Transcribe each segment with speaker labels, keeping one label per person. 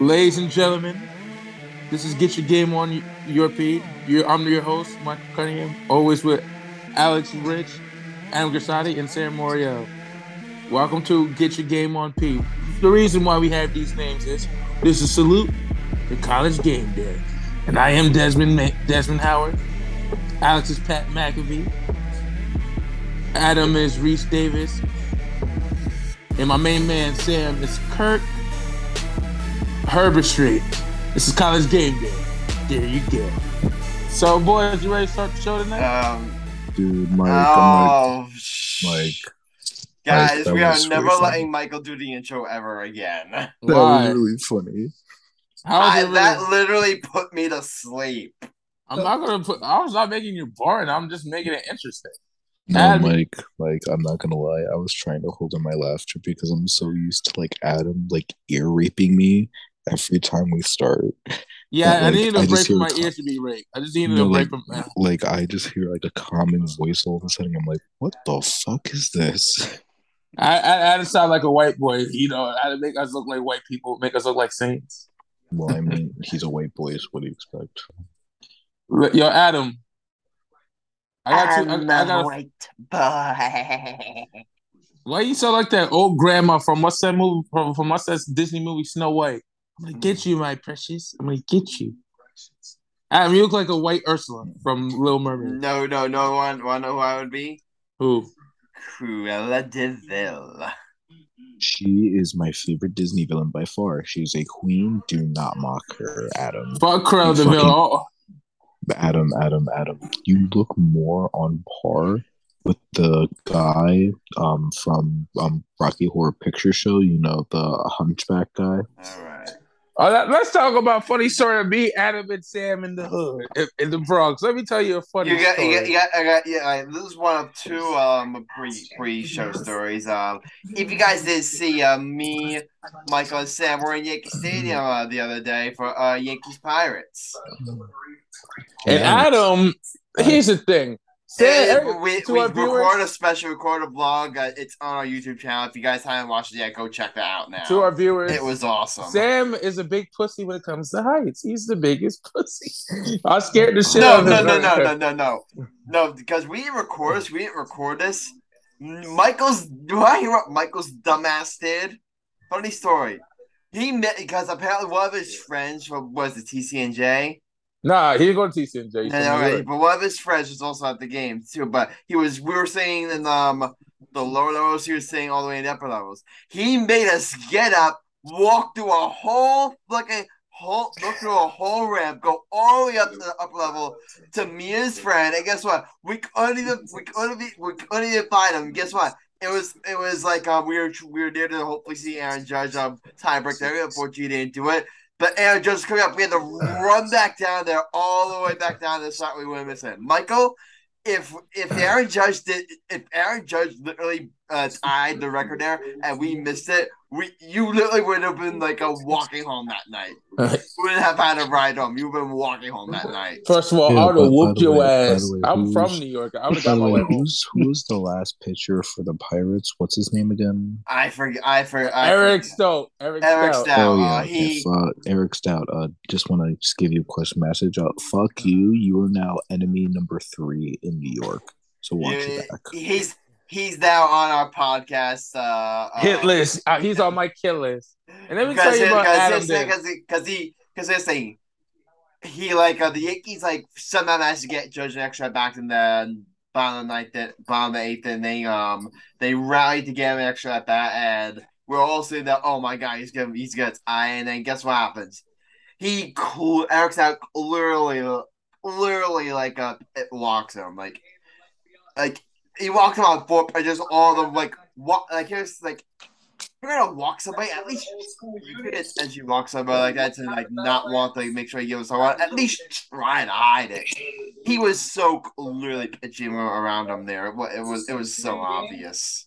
Speaker 1: Ladies and gentlemen, this is Get Your Game On Your P. I'm your host, Michael Cunningham, always with Alex Reich, Adam Grassani, and Sam Moriel. Welcome to Get Your Game On P. The reason why we have these names is this is salute the college game day. And I am Desmond Ma- Desmond Howard. Alex is Pat McAfee. Adam is Rece Davis. And my main man, Sam, is Kirk Herbstreit. This is college game day. There you go. So, boys, you ready to start the show tonight?
Speaker 2: Um,
Speaker 3: Dude, Mike,
Speaker 2: oh,
Speaker 3: I'm like,
Speaker 2: guys,
Speaker 3: that
Speaker 2: we are never
Speaker 3: really
Speaker 2: letting
Speaker 3: funny.
Speaker 2: Michael do the intro ever again.
Speaker 3: that
Speaker 1: Why?
Speaker 3: was really funny.
Speaker 1: How is
Speaker 2: I,
Speaker 1: really-
Speaker 2: that literally put me to sleep.
Speaker 1: I'm not gonna put. I was not making you boring. I'm just making it interesting.
Speaker 3: No,
Speaker 1: Adam-
Speaker 3: Mike, like, I'm not gonna lie. I was trying to hold in my laughter because I'm so used to like Adam like ear raping me every time we start.
Speaker 1: Yeah,
Speaker 3: But,
Speaker 1: I
Speaker 3: like,
Speaker 1: needed a
Speaker 3: I
Speaker 1: break from my
Speaker 3: a co-
Speaker 1: ears to be raped. I just needed
Speaker 3: No,
Speaker 1: a break
Speaker 3: like,
Speaker 1: from.
Speaker 3: like I just hear like a common voice all of a sudden. I'm like, what the fuck is this?
Speaker 1: I, I, I had to sound like a white boy. You know, I had to make us look like white people, make us look like saints.
Speaker 3: Well, I mean, he's a white boy. So what do you expect?
Speaker 1: Yo, Adam. I got two. I,
Speaker 2: I'm
Speaker 1: I
Speaker 2: a
Speaker 1: got. A,
Speaker 2: white boy.
Speaker 1: why you sound like that old grandma from what's that movie? From, from what's that Disney movie? Snow White. I'm gonna get you, my precious. I'm gonna get you. Adam, you look like a white Ursula from Little Mermaid.
Speaker 2: No, no, no one. Want to know who I would be?
Speaker 1: Who?
Speaker 2: Cruella de Vil.
Speaker 3: She is my favorite Disney villain by far. She's a queen. Do not mock her, Adam.
Speaker 1: Fuck Cruella
Speaker 3: You
Speaker 1: de Vil.
Speaker 3: fucking-
Speaker 1: Oh,
Speaker 3: Adam, Adam, Adam, you look more on par with the guy um from um Rocky Horror Picture Show. You know the Hunchback guy.
Speaker 2: All right.
Speaker 1: Oh, let- let's talk about funny story of me, Adam, and Sam in the hood in, in the Bronx. Let me tell you a funny
Speaker 2: You got,
Speaker 1: story.
Speaker 2: you got, you got, I got, yeah. I, this is one of two um pre pre show stories. Um, if you guys did see uh, me, Michael, and Sam were in Yankee Stadium uh, the other day for uh Yankees Pirates.
Speaker 1: and Adam, here's the thing. Sam,
Speaker 2: And we we record a special, record a vlog. Uh, it's on our YouTube channel. If you guys haven't watched it yet, go check that out now.
Speaker 1: to our viewers,
Speaker 2: it was awesome.
Speaker 1: Sam is a big pussy when it comes to heights. He's the biggest pussy. I scared the shit
Speaker 2: no,
Speaker 1: out of
Speaker 2: no,
Speaker 1: him.
Speaker 2: no, no, no, no, no, no, because we didn't record this. We didn't record this. Michael's. Do I hear what Michael's dumbass did? Funny story. He met because apparently one of his friends from was the TCNJ.
Speaker 1: Nah, he didn't to TCNJ. He's
Speaker 2: And,
Speaker 1: from
Speaker 2: all right, but one of his friends was also at the game too. But he was. We were saying in um the lower levels. He was saying all the way in the upper levels. He made us get up, walk through a whole fucking whole, look through a whole ramp, go all the way up to the upper level to me and his friend. And guess what? We couldn't even we couldn't even, we couldn't even find him. Guess what? It was it was like um we were we were there to hopefully see Aaron Judge um tie break there. Unfortunately, he didn't do it. But Aaron Judge coming up. We had to run back down there, all the way back down to the spot we wouldn't miss it. Michael, if if Aaron Judge did, if Aaron Judge literally uh, tied the record there and we missed it, we you literally would have been like a walking home that night. You wouldn't have had a ride home. You've been walking home that night.
Speaker 1: First of all,
Speaker 3: Yeah,
Speaker 1: I would
Speaker 3: but
Speaker 1: have whooped your
Speaker 3: way-
Speaker 1: ass.
Speaker 3: way,
Speaker 1: I'm from New York. I would have got my
Speaker 3: way,
Speaker 1: way home.
Speaker 3: who's who was the last pitcher for the Pirates? What's his name again?
Speaker 2: I forget. I forget.
Speaker 1: Eric Stout. Eric,
Speaker 2: Eric
Speaker 1: Stout.
Speaker 2: Stout.
Speaker 3: oh
Speaker 2: uh,
Speaker 3: yeah,
Speaker 2: he-
Speaker 3: if, uh, Eric Stout. Uh, just want to just give you a quick message. Uh, fuck you. You are now enemy number three in New York. So watch
Speaker 2: Yeah,
Speaker 3: your back.
Speaker 2: He's he's now on our podcast. Uh, uh,
Speaker 1: Hit list. Uh, he's on my kill list. And let me tell you about Adam.
Speaker 2: because he because this thing he like uh, the Yankees like somehow managed to get Judge extra back in the bottom of the ninth, in- bottom of the eighth inning. Um, they rallied to get him extra at that, and we're all saying that oh my god, he's gonna he's gonna tie, and then guess what happens? He cool Eric's out literally literally like uh it walks him like like he walks him on foot and just all the like what like here's like you're gonna walk somebody at least you could as you walk somebody like that to like not want to like, make sure you give us someone at least try to hide it. He was so clearly pitching around him there. It it was it was so obvious.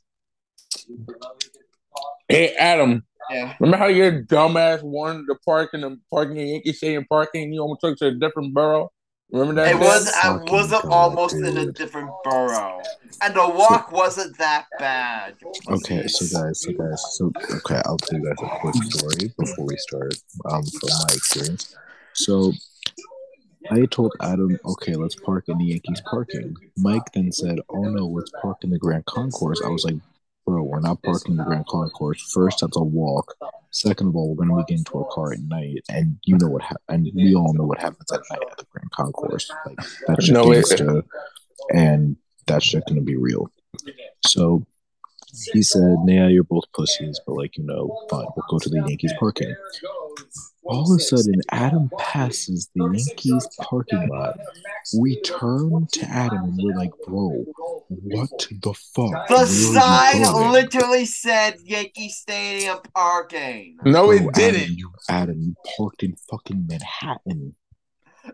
Speaker 1: Hey, Adam.
Speaker 2: Yeah.
Speaker 1: Remember how your dumbass wanted to park in the parking in Yankee Stadium parking? You almost took to a different borough. Remember that?
Speaker 2: It was? I wasn't
Speaker 3: God,
Speaker 2: almost in a different borough, and the walk wasn't that bad. you
Speaker 3: Okay, so guys, so guys, so okay, I'll tell you guys a quick story before we start. Um, from my experience, so I told Adam, okay, let's park in the Yankees parking. Mike then said, oh no, let's park in the Grand Concourse. I was like, bro, we're not parking in the Grand Concourse. First, that's a walk. Second of all, we're gonna be getting to our car at night, and you know what, ha- and we all know what happens at night at the Grand Concourse. Like that's just
Speaker 1: No, it-
Speaker 3: gangsta, and that's just gonna be real. So he said, "Nah, you're both pussies, but like you know, fine, we'll go to the Yankees parking." All of a sudden, Adam passes the Yankees parking lot. We turn to Adam and we're like, "Bro, what the fuck?"
Speaker 2: The
Speaker 3: Where are you
Speaker 2: sign literally said Yankee Stadium parking.
Speaker 1: No,
Speaker 3: Bro,
Speaker 1: it didn't.
Speaker 3: Adam, you, Adam, you parked in fucking Manhattan.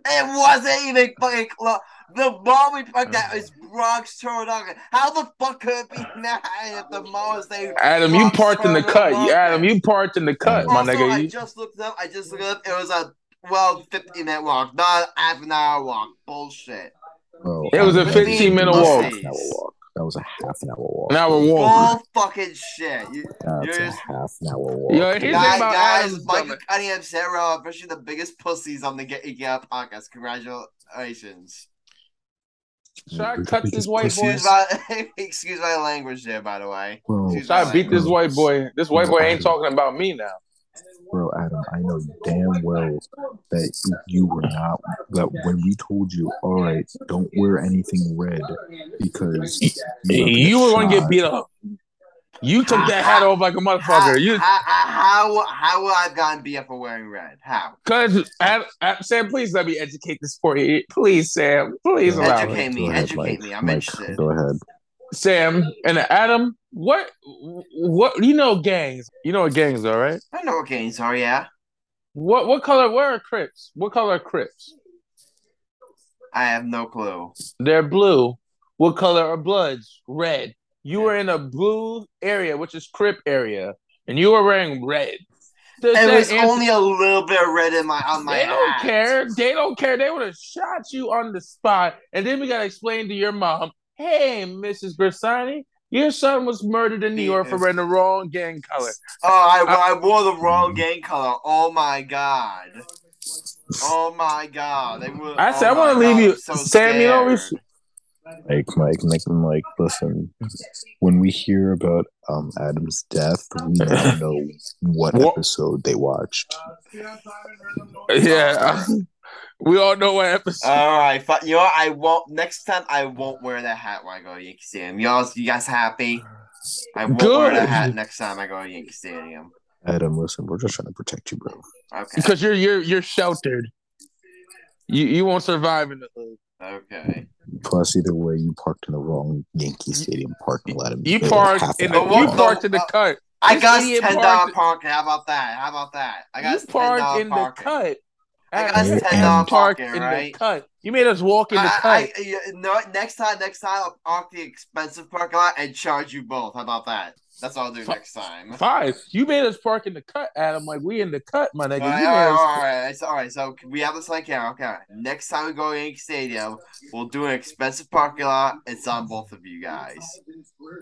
Speaker 2: It wasn't even fucking close. The mall we parked at oh. is Bronx Turtle. How the fuck could it be Manhattan if the mall is there?
Speaker 1: Adam, you parked in the cut.
Speaker 2: Market?
Speaker 1: Adam, you parked in the cut, my nigga.
Speaker 2: I just looked up. I just looked up. It was a well, 15 minute walk, not half an hour walk. Bullshit.
Speaker 3: Bro,
Speaker 1: It was a
Speaker 2: 15 minute
Speaker 3: was
Speaker 2: walk.
Speaker 3: Half an hour walk. That was a half an hour walk.
Speaker 1: an hour walk.
Speaker 2: Bull fucking shit. You,
Speaker 3: That's
Speaker 2: you're
Speaker 3: a
Speaker 2: just-
Speaker 3: half an hour walk.
Speaker 1: Yo, here's
Speaker 2: guys,
Speaker 1: about
Speaker 2: guys,
Speaker 1: Adam's
Speaker 2: Michael
Speaker 1: stomach.
Speaker 2: Cunningham, Sarah, officially the biggest pussies on the Get Get Out podcast. Congratulations.
Speaker 1: Should I cut
Speaker 3: the
Speaker 1: this
Speaker 3: biggest
Speaker 1: white boy?
Speaker 2: Excuse my language there, by the way.
Speaker 3: Bro,
Speaker 2: Excuse
Speaker 1: Should I beat this white boy? This white boy ain't talking about me now.
Speaker 3: Bro, Adam, I know damn well that you were not that when we told you, all right, don't wear anything red because you,
Speaker 1: You were gonna get beat up. You took that hat off like a
Speaker 2: How,
Speaker 1: motherfucker. You
Speaker 2: how, how, how would I have gotten beat up for wearing red? How?
Speaker 1: Cause Ad- Ad- Sam, please let me educate this for you. Please, Sam, please allow me.
Speaker 2: Educate me,
Speaker 3: Go ahead,
Speaker 2: educate
Speaker 3: Mike.
Speaker 2: me. I'm
Speaker 3: Mike,
Speaker 2: interested.
Speaker 3: Go ahead.
Speaker 1: Sam and Adam, what, what you know gangs? You know what gangs are, right?
Speaker 2: I know what gangs are, yeah.
Speaker 1: What what color? Where are Crips? What color are Crips?
Speaker 2: I have no clue.
Speaker 1: They're blue. What color are Bloods? Red. You were in a blue area, which is Crip area, and you were wearing red. Does
Speaker 2: It was
Speaker 1: answer-
Speaker 2: only a little bit of red in my on my
Speaker 1: They don't
Speaker 2: hat.
Speaker 1: care. They don't care. They would have shot you on the spot, and then we gotta explain to your mom, "Hey, Mrs. Bersani, your son was murdered in New York for wearing the wrong gang color."
Speaker 2: Oh, I, I wore the wrong gang color. Oh my god. Oh my god. They were,
Speaker 1: I said,
Speaker 2: oh
Speaker 1: I wanna leave you-
Speaker 2: I'm so
Speaker 1: Sam, you know, we
Speaker 2: scared.
Speaker 3: Mike, Mike, Mike, Mike, listen. When we hear about um Adam's death, we now know what
Speaker 1: What?
Speaker 3: episode they watched.
Speaker 1: Yeah, we all know what episode.
Speaker 2: All right, fi- you know? I won't. Next time, I won't wear that hat when I go to Yankee Stadium. Y'all, you guys happy? I won't wear that hat next time I go to Yankee Stadium.
Speaker 3: Adam, listen, we're just trying to protect you, bro.
Speaker 2: Okay.
Speaker 1: because you're you're you're sheltered. You you won't survive in the hood.
Speaker 2: Okay.
Speaker 3: Plus, either way, you parked in the wrong Yankee Stadium parking lot. and
Speaker 1: You
Speaker 3: waited
Speaker 1: parked in the you parked in the cut.
Speaker 2: I got ten dollar parking. How about that? How about that? I got
Speaker 1: You
Speaker 2: ten
Speaker 1: parked
Speaker 2: dollar
Speaker 1: in the cut.
Speaker 2: I got
Speaker 3: ten
Speaker 1: you
Speaker 2: dollar
Speaker 1: parked
Speaker 2: parking,
Speaker 1: in
Speaker 2: right?
Speaker 1: the cut. You made us walk in the cut.
Speaker 2: I, I, know, next time, next time, I'll park the expensive parking lot and charge you both. How about that? That's all I'll do
Speaker 1: Fu-
Speaker 2: next time.
Speaker 1: Fine. You made us park in the cut, Adam. Like we in the cut, my nigga.
Speaker 2: All right,
Speaker 1: You
Speaker 2: all
Speaker 1: made
Speaker 2: right,
Speaker 1: us-
Speaker 2: all right, so, all right. So we have this like yeah, okay. Next time we go to Yankee Stadium, we'll do an expensive parking lot. It's on both of you guys.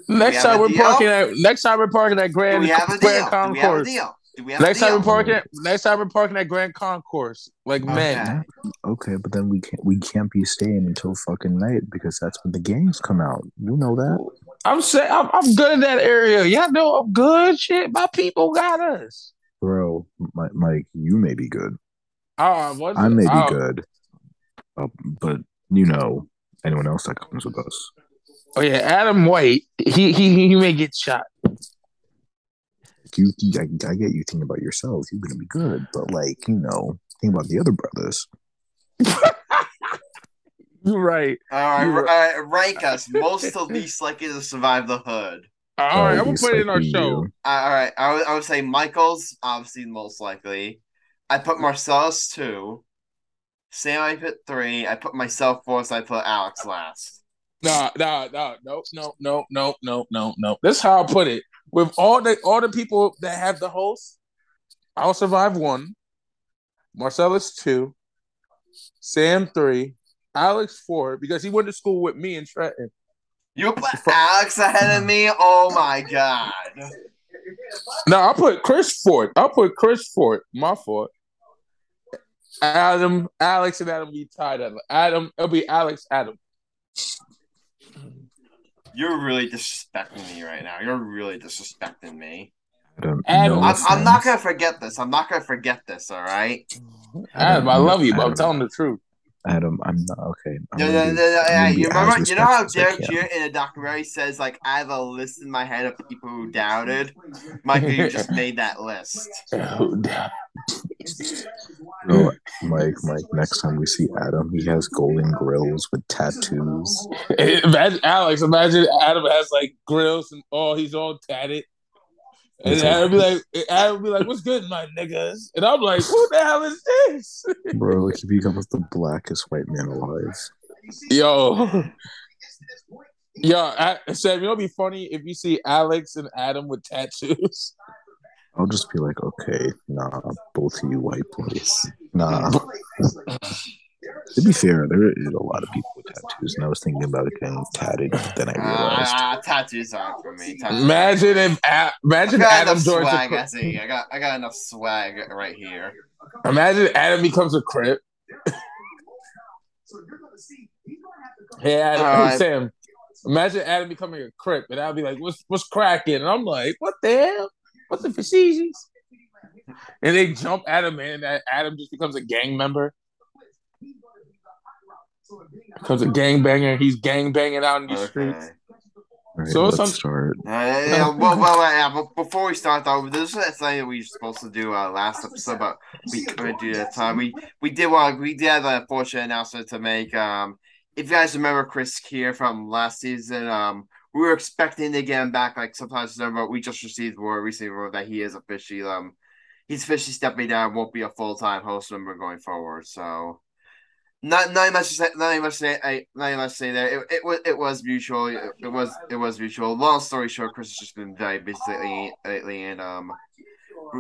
Speaker 1: Next time we're
Speaker 2: deal?
Speaker 1: parking at next time we're parking at
Speaker 2: Do
Speaker 1: Grand
Speaker 2: we have a
Speaker 1: Grand
Speaker 2: deal? Do we have a
Speaker 1: Concourse.
Speaker 2: deal? Do we have
Speaker 1: Next time we're parking next time we're parking at Grand Concourse. Like
Speaker 2: Okay.
Speaker 1: men.
Speaker 3: Okay, but then we can't we can't be staying until fucking night because that's when the games come out. You know that.
Speaker 1: I'm saying I'm, I'm good in that area. Y'all know I'm good. Shit, my people got us.
Speaker 3: Bro, Mi- Mike, you may be good.
Speaker 1: Uh, what?
Speaker 3: I may be
Speaker 1: oh,
Speaker 3: good. Uh, but you know, anyone else that comes with us.
Speaker 1: Oh yeah, Adam White. He he he may get shot
Speaker 3: like you, I, I get you thinking about yourself. You're gonna be good, but like you know, think about the other brothers.
Speaker 1: right.
Speaker 2: All right. Uh, rank us most to least likely to survive the hood.
Speaker 1: All right, I'm gonna put it in our show.
Speaker 2: Uh, all right, I would, I would say Michael's obviously most likely. I put Marcellus two. Sam, I put three. I put myself fourth. So I put Alex last.
Speaker 1: Nah, nah, nah, no, no, no, no, no, no, no. That's how I put it. With all the all the people that have the host, I'll survive one. Marcellus two, Sam three, Alex Ford because he went to school with me in Trenton.
Speaker 2: You put Alex ahead of me? Oh my god.
Speaker 1: No, I'll put Chris Ford. I'll put Chris Ford. My fault. Adam, Alex, and Adam be tied up. Adam, it'll be Alex, Adam.
Speaker 2: You're really disrespecting me right now. You're really disrespecting me.
Speaker 3: Adam,
Speaker 1: Adam,
Speaker 2: I'm, I'm not gonna forget this. I'm not gonna forget this. All right.
Speaker 1: Adam, I love you, but I'm telling the truth.
Speaker 3: Adam, I'm not okay. I'm
Speaker 2: Yeah,
Speaker 3: gonna
Speaker 2: yeah,
Speaker 3: be-
Speaker 2: yeah, yeah,
Speaker 3: I'm
Speaker 2: yeah.
Speaker 3: gonna be
Speaker 2: You remember? You know how
Speaker 3: respectful as I
Speaker 2: Derek
Speaker 3: can.
Speaker 2: Jeter in a documentary says like I have a list in my head of people who doubted. Michael, you just made that list.
Speaker 3: Bro, Mike, Mike, next time we see Adam, he has golden grills with tattoos.
Speaker 1: imagine Alex. Imagine Adam has like grills and all. He's all tatted. And Adam be like, Adam be like, "What's good, my niggas?" And I'm like, "Who the hell is this?"
Speaker 3: Bro, like he becomes the blackest white man alive.
Speaker 1: Yo, yo, I, Sam, you know, it'd be funny if you see Alex and Adam with tattoos.
Speaker 3: I'll just be like, okay, nah, both of you white boys. Nah. to be fair, there is a lot of people with tattoos, and I was thinking about it getting tatted, but then I realized.
Speaker 2: Ah, tattoos aren't for me. Tattoos
Speaker 1: Imagine if, A-
Speaker 2: I
Speaker 1: imagine
Speaker 2: got
Speaker 1: Adam joins a
Speaker 2: swag. I
Speaker 1: Crip.
Speaker 2: see. I got. I got enough swag right here.
Speaker 1: Imagine Adam becomes a crip. Hey, Adam,
Speaker 2: All right.
Speaker 1: Sam. Imagine Adam becoming a crip, and I'll be like, "What's what's cracking?" And I'm like, "What the hell? What the facetious?" And they jump Adam in. That Adam just becomes a gang member. Becomes a gang banger. He's gang banging out in the
Speaker 2: Okay.
Speaker 1: streets.
Speaker 3: All right,
Speaker 1: So
Speaker 3: let's
Speaker 1: some-
Speaker 3: start.
Speaker 2: Uh, yeah, well, well, yeah, but before we start though, this is something that we were supposed to do uh, last episode, but we couldn't do that time. We we did want we did have an unfortunate announcement to make. Um, if you guys remember Chris Kier from last season, um, we were expecting to get him back like sometimes but we just received word recently that he is officially um he's officially stepping down, won't be a full time host member going forward. So not not much to say not much to say I not much to say there. It, it was it was mutual. It, it was it was mutual. Long story short, Chris has just been very busy lately, lately and um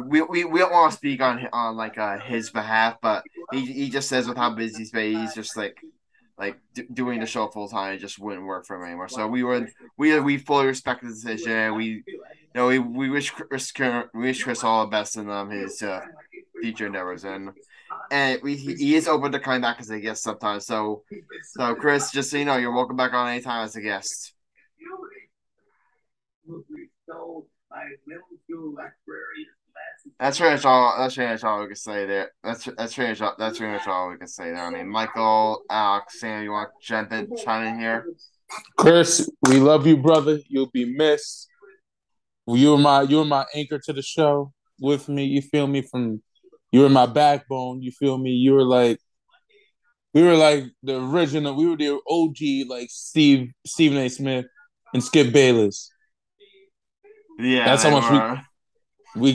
Speaker 2: we, we, we don't want to speak on on like uh, his behalf, but he, he just says with how busy he's been, he's just like like d- doing the show full time. It just wouldn't work for him anymore. So we were we we fully respect the decision. We you know we, we wish Chris wish Chris all the best in um his uh, future endeavors and and we he, he is open to coming back as a guest sometimes. So so Chris, just so you know, you're welcome back on anytime as a guest. That's pretty much all. That's pretty much all we can say there. That's that's pretty much all, that's pretty much all we can say there. I mean, Michael, Alex, Sam, you want to jump in, chime in here?
Speaker 1: Chris, we love you, brother. You'll be missed. You were my you were my anchor to the show with me. You feel me? From you were my backbone. You feel me? You were like we were like the original. We were the OG, like Steve Stephen A. Smith and Skip Bayless.
Speaker 2: Yeah,
Speaker 1: That's how much
Speaker 2: were.
Speaker 1: We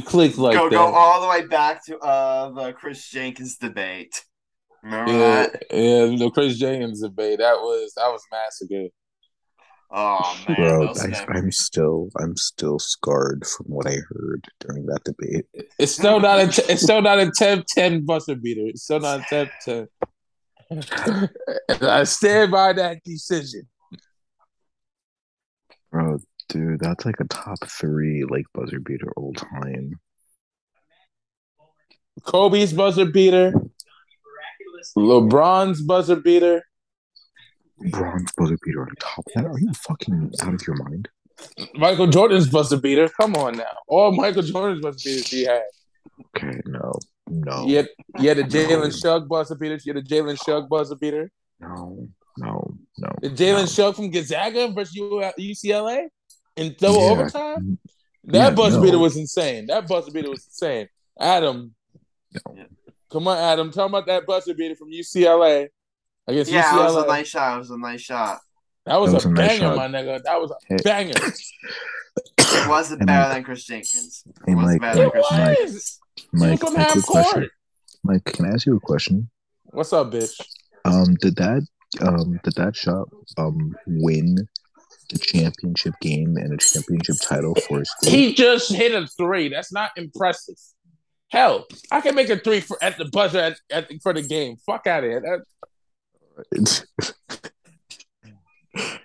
Speaker 1: clicked like
Speaker 2: go
Speaker 1: that.
Speaker 2: go all the way back to uh the Chris Jenkins debate. Remember
Speaker 1: yeah,
Speaker 2: that?
Speaker 1: yeah, the Chris Jenkins debate. That was that was massive.
Speaker 2: Oh man,
Speaker 3: Bro, I, I'm still, I'm still scarred from what I heard during that debate.
Speaker 1: It's still not a. T- it's still not a 10-10 buzzer beater. It's still not a 10-10. And I stand by that decision.
Speaker 3: Bro, dude, that's like a top three like buzzer beater all time.
Speaker 1: Kobe's buzzer beater, LeBron's buzzer beater,
Speaker 3: LeBron's buzzer beater on top of that. Are you fucking out of your mind?
Speaker 1: Michael Jordan's buzzer beater. Come on now, all Michael Jordan's buzzer beaters he had.
Speaker 3: Okay, no, no,
Speaker 1: You had, you had the Jalen
Speaker 3: No.
Speaker 1: Suggs buzzer beater. You had the Jalen Suggs buzzer beater.
Speaker 3: no, no, no.
Speaker 1: The Jalen
Speaker 3: no.
Speaker 1: Suggs from Gonzaga versus UCLA in double
Speaker 3: Yeah.
Speaker 1: overtime. That
Speaker 3: Yeah,
Speaker 1: buzzer
Speaker 3: no.
Speaker 1: beater was insane. That buzzer beater was insane. Adam,
Speaker 3: No.
Speaker 1: come on, Adam. Tell me about that buzzer beater from UCLA I guess
Speaker 2: yeah, it was a nice shot. It was a nice shot.
Speaker 1: that was,
Speaker 3: That was
Speaker 1: a,
Speaker 3: a nice
Speaker 1: banger,
Speaker 3: shot.
Speaker 1: my nigga. That was a
Speaker 3: Hey.
Speaker 1: banger.
Speaker 2: It wasn't
Speaker 3: And
Speaker 2: better
Speaker 3: Mike-
Speaker 2: than Chris Jenkins. It
Speaker 3: Hey,
Speaker 2: wasn't
Speaker 3: Mike,
Speaker 2: better than
Speaker 1: It
Speaker 2: Chris. Jenkins.
Speaker 3: Mike,
Speaker 1: from
Speaker 3: a
Speaker 1: half
Speaker 3: question. Mike, can I ask you a question?
Speaker 1: What's up, bitch?
Speaker 3: Um, did that um did that shot um win the championship game and a championship title for his school?
Speaker 1: He just hit a three. That's not impressive. Hell, I can make a three for at the buzzer at, at for the game. Fuck out of here. That,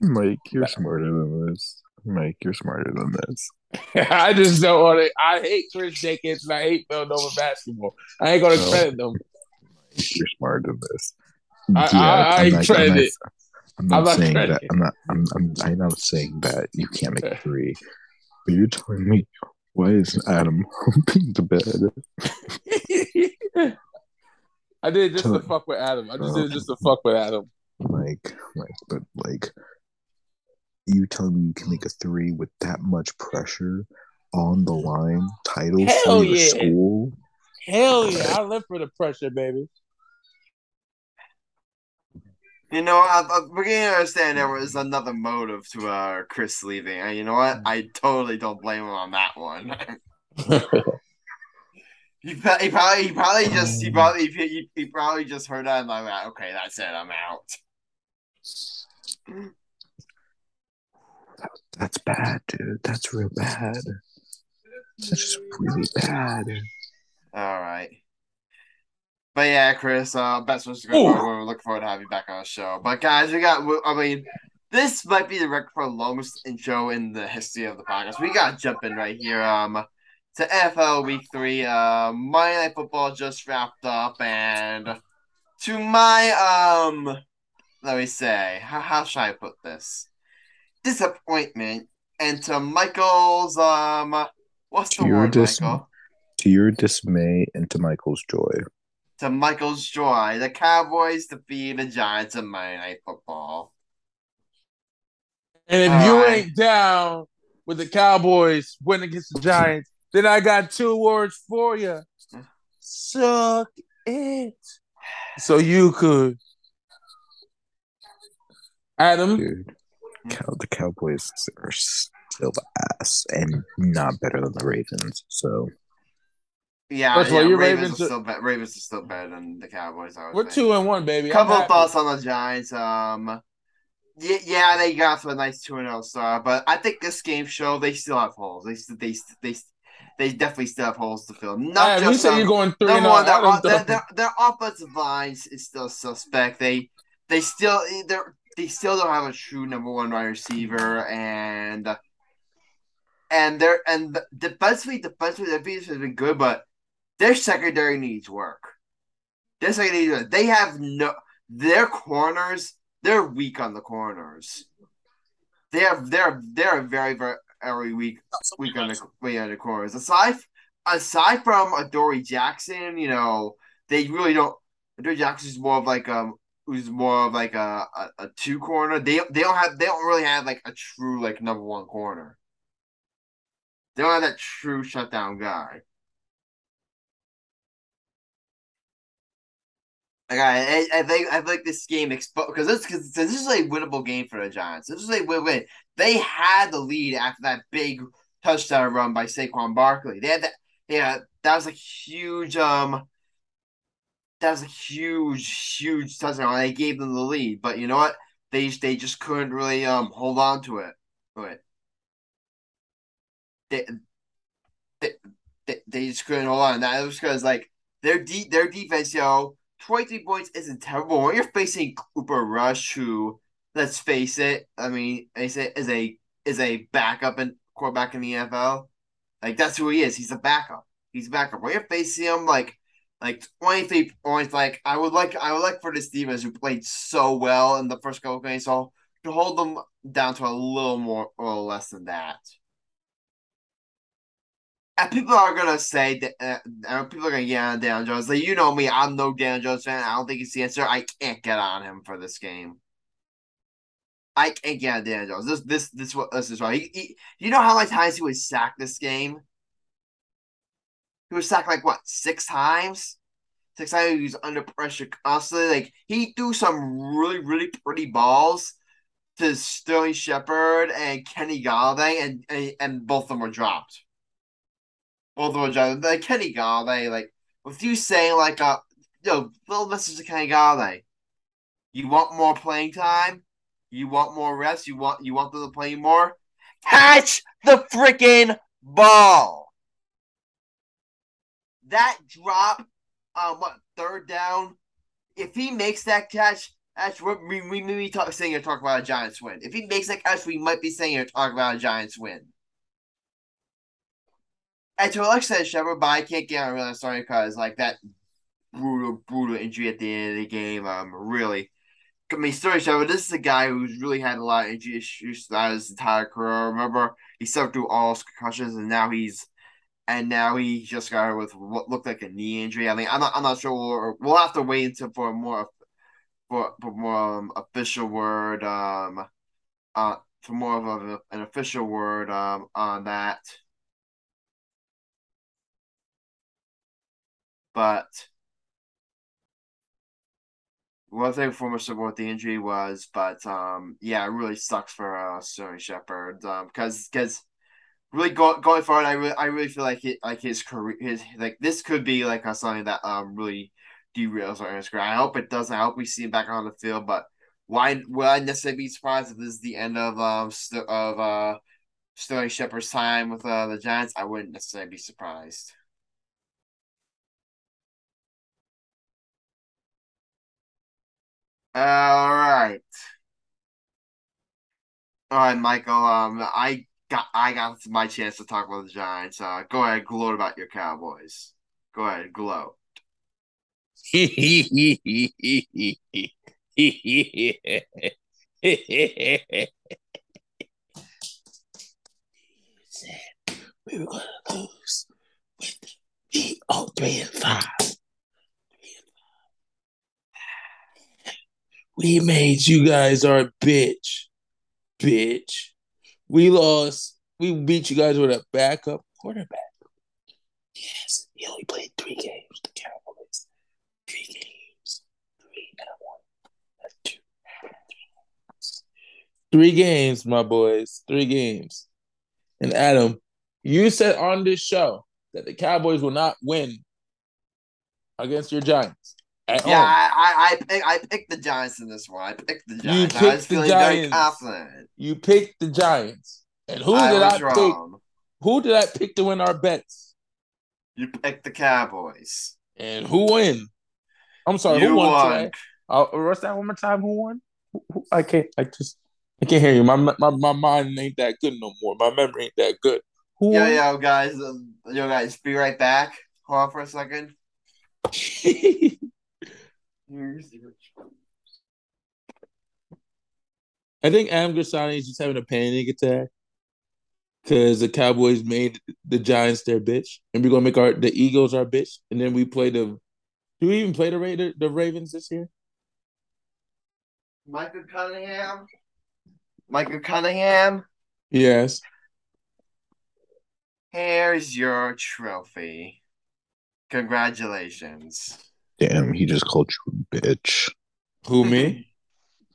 Speaker 3: Mike, you're smarter than this. Mike, you're smarter than this.
Speaker 1: I just don't want to. I hate Chris Jenkins and I hate Villanova basketball. I ain't gonna
Speaker 3: No.
Speaker 1: credit them.
Speaker 3: You're smarter than this.
Speaker 1: I- I- I
Speaker 3: I'm
Speaker 1: ain't trying
Speaker 3: I'm not- I'm not saying that. I'm not. I'm. I'm. I'm not saying that you can't make a three. But you're telling me why isn't Adam humping the bed?
Speaker 1: I did it just to fuck with Adam. I just did it just to fuck with Adam.
Speaker 3: Like, like, but like, you telling me you can make a three with that much pressure on the line, titles
Speaker 1: Hell
Speaker 3: for your
Speaker 1: yeah.
Speaker 3: school?
Speaker 1: Hell yeah, I live for the pressure, baby.
Speaker 2: You know, I, I, we're gonna understand there was another motive to uh Chris leaving. And you know what? I totally don't blame him on that one. he, he probably, he probably just, he probably, he, he, he probably just heard that and like, okay, that's it, I'm out.
Speaker 3: That's bad, dude. That's real bad. That's just really bad.
Speaker 2: All right. But yeah, Chris, uh, best wishes
Speaker 1: Ooh.
Speaker 2: going forward. We're looking forward to having you back on the show. But guys, we got, I mean, this might be the record for the longest intro in the history of the podcast. We got jumping right here. Um, to NFL Week Three. Uh, Monday Night Football just wrapped up, and to my um, let me say, how, how should I put this? Disappointment, and to Michael's um, what's the
Speaker 3: To your
Speaker 2: word,
Speaker 3: dis-
Speaker 2: Michael?
Speaker 3: To your dismay and to Michael's joy.
Speaker 2: To Michael's joy, the Cowboys defeat the Giants in Monday Night Football.
Speaker 1: And if
Speaker 2: All
Speaker 1: you
Speaker 2: right.
Speaker 1: ain't down with the Cowboys winning against the Giants, then I got two words for you. Suck it. So you could. Adam,
Speaker 3: Dude, the Cowboys are still the ass and not better than the Ravens. So
Speaker 2: Yeah,
Speaker 1: First of all,
Speaker 2: yeah
Speaker 1: your
Speaker 2: Ravens,
Speaker 1: Ravens
Speaker 2: are still be- Ravens are still better than the Cowboys. I
Speaker 1: we're
Speaker 2: think.
Speaker 1: two and one, baby.
Speaker 2: Couple of thoughts on the Giants. Um, yeah, yeah, they got to a nice two and zero start, but I think this game show they still have holes. They they they they definitely still have holes to fill. Not
Speaker 1: you
Speaker 2: just um,
Speaker 1: you're going three and
Speaker 2: Number
Speaker 1: oh.
Speaker 2: one, their, their, their, their offensive lines is still suspect. They they still they they still don't have a true number one wide receiver, and and they're and defensively, defensively, their defense has been good, but their secondary needs work. Their secondary, needs work. they have no their corners. They're weak on the corners. They have they're they're very very very weak weak on the way on the corners. Aside aside from Adoree Jackson, you know, they really don't. Adoree Jackson is more of like um, who's more of like a, a, a two corner. They they don't have they don't really have like a true like number one corner. They don't have that true shutdown guy. I, I think I think this game expo because this because this is a winnable game for the Giants. This is a win win. They had the lead after that big touchdown run by Saquon Barkley. They had that. Yeah, that was a huge um. That was a huge, huge touchdown. They gave them the lead, but you know what? They they just couldn't really um hold on to it. To. They, they, they, they just couldn't hold on. That was because like their de- their defense, yo, twenty three points isn't terrible. When you're facing Cooper Rush, who let's face it, I mean, is a is a is a backup and quarterback in the NFL. Like that's who he is. He's a backup. He's a backup. When you're facing him, like like twenty three points, like I would like I would like for the Stevens who played so well in the first couple games, so to hold them down to a little more or less than that. People are gonna say that uh, people are gonna get on Dan Jones. Like you know me, I'm no Dan Jones fan. I don't think he's the answer. I can't get on him for this game. I can't get on Dan Jones. This this this what this is why. He, he, you know how many times he was sacked this game? He was sacked like what six times? Six times he was under pressure constantly. Like he threw some really really pretty balls to Sterling Shepard and Kenny Golladay, and and, and both of them were dropped. Both of them. Like Kenny Golladay, like with you saying like a yo little message to Kenny Golladay. You want more playing time? You want more reps? You want you want them to play more? Catch the freaking ball. That drop on what third down if he makes that catch, what we we may be talk, saying you're talking about a Giants win. If he makes that catch, we might be saying you're talking about a Giants win. And to Alex said Shepard, but I can't get on really sorry because like that brutal, brutal injury at the end of the game. Um, really. I mean, story Shepard, this is a guy who's really had a lot of injury issues throughout his entire career. Remember, he suffered through all concussions, and now he's and now he just got with what looked like a knee injury. I mean, I'm not, I'm not sure. We'll, we'll have to wait until for more for, for more um, official word um uh for more of a, an official word um on that. But one thing for us what the injury was, but um, yeah, it really sucks for uh, Sterling Shepard. Um, because because really go, going forward, I really I really feel like it like his career his like this could be like a something that um really derails our career. I hope it doesn't. I hope we see him back on the field, but why would I necessarily be surprised if this is the end of um of uh Sterling Shepard's time with uh the Giants? I wouldn't necessarily be surprised. All right. All right, Michael. Um, I got I got my chance to talk about the Giants. Uh, go ahead, gloat about your Cowboys. Go ahead, gloat.
Speaker 1: we were gonna lose with the oh three and five. We made you guys our bitch. Bitch. We lost. We beat you guys with a backup quarterback. Yes, he only played three games. The Cowboys. Three games. Three and one. Two. Three games, my boys. Three games. And Adam, you said on this show that the Cowboys will not win against your Giants.
Speaker 2: At yeah, I, I, I, pick, I picked the Giants in this one. I picked the Giants. You picked I was feeling Giants. very confident.
Speaker 1: You picked the Giants. And who I did I wrong. pick? Who did I pick to win our bets?
Speaker 2: You picked the Cowboys.
Speaker 1: And who won? I'm sorry, you who won, won. today? Uh, what's that one more time? Who won? Who, who, I can't. I just. I can't hear you. My, my my mind ain't that good no more. My memory ain't that good.
Speaker 2: Who yo, won? yo, guys, uh, yo, guys, be right back. Hold on for a second.
Speaker 1: I think Am Grassani is just having a panic attack because the Cowboys made the Giants their bitch, and we're gonna make our the Eagles our bitch, and then we play the. Do we even play the Raider, the Ravens this year?
Speaker 2: Michael Cunningham. Michael Cunningham.
Speaker 1: Yes.
Speaker 2: Here's your trophy. Congratulations.
Speaker 3: Damn, he just called you a bitch.
Speaker 1: Who me?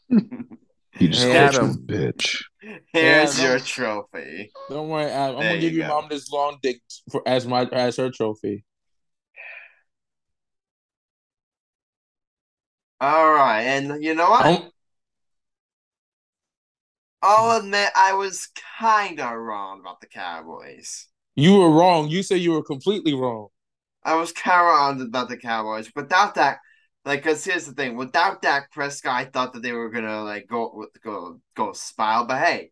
Speaker 3: he just hey, called Adam. you a bitch.
Speaker 2: Here's your trophy.
Speaker 1: Don't worry, Adam. I'm gonna give you your mom this long dick for as my as her trophy.
Speaker 2: All right, and you know what? Um, I'll admit I was kind of wrong about the Cowboys.
Speaker 1: You were wrong. You said you were completely wrong.
Speaker 2: I was kind of on about the Cowboys. Without that, like, cause here's the thing: without Dak Prescott, I thought that they were gonna like go go go spile. But hey,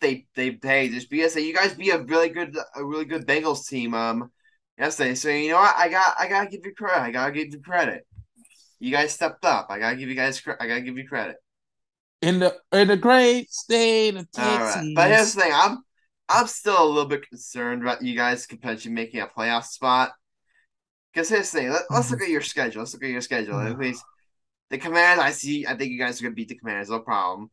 Speaker 2: they they hey just be say you guys be a really good a really good Bengals team um yesterday. So you know what? I got I gotta give you credit. I gotta give you credit. You guys stepped up. I gotta give you guys I gotta give you credit.
Speaker 1: In the in the great state of Texas. Right.
Speaker 2: But here's the thing: I'm I'm still a little bit concerned about you guys potentially making a playoff spot. Because here's the thing. Let, us look mm-hmm. at your schedule. Let's look at your schedule. Mm-hmm. Please. The Commanders, I see. I think you guys are gonna beat the Commanders. No problem.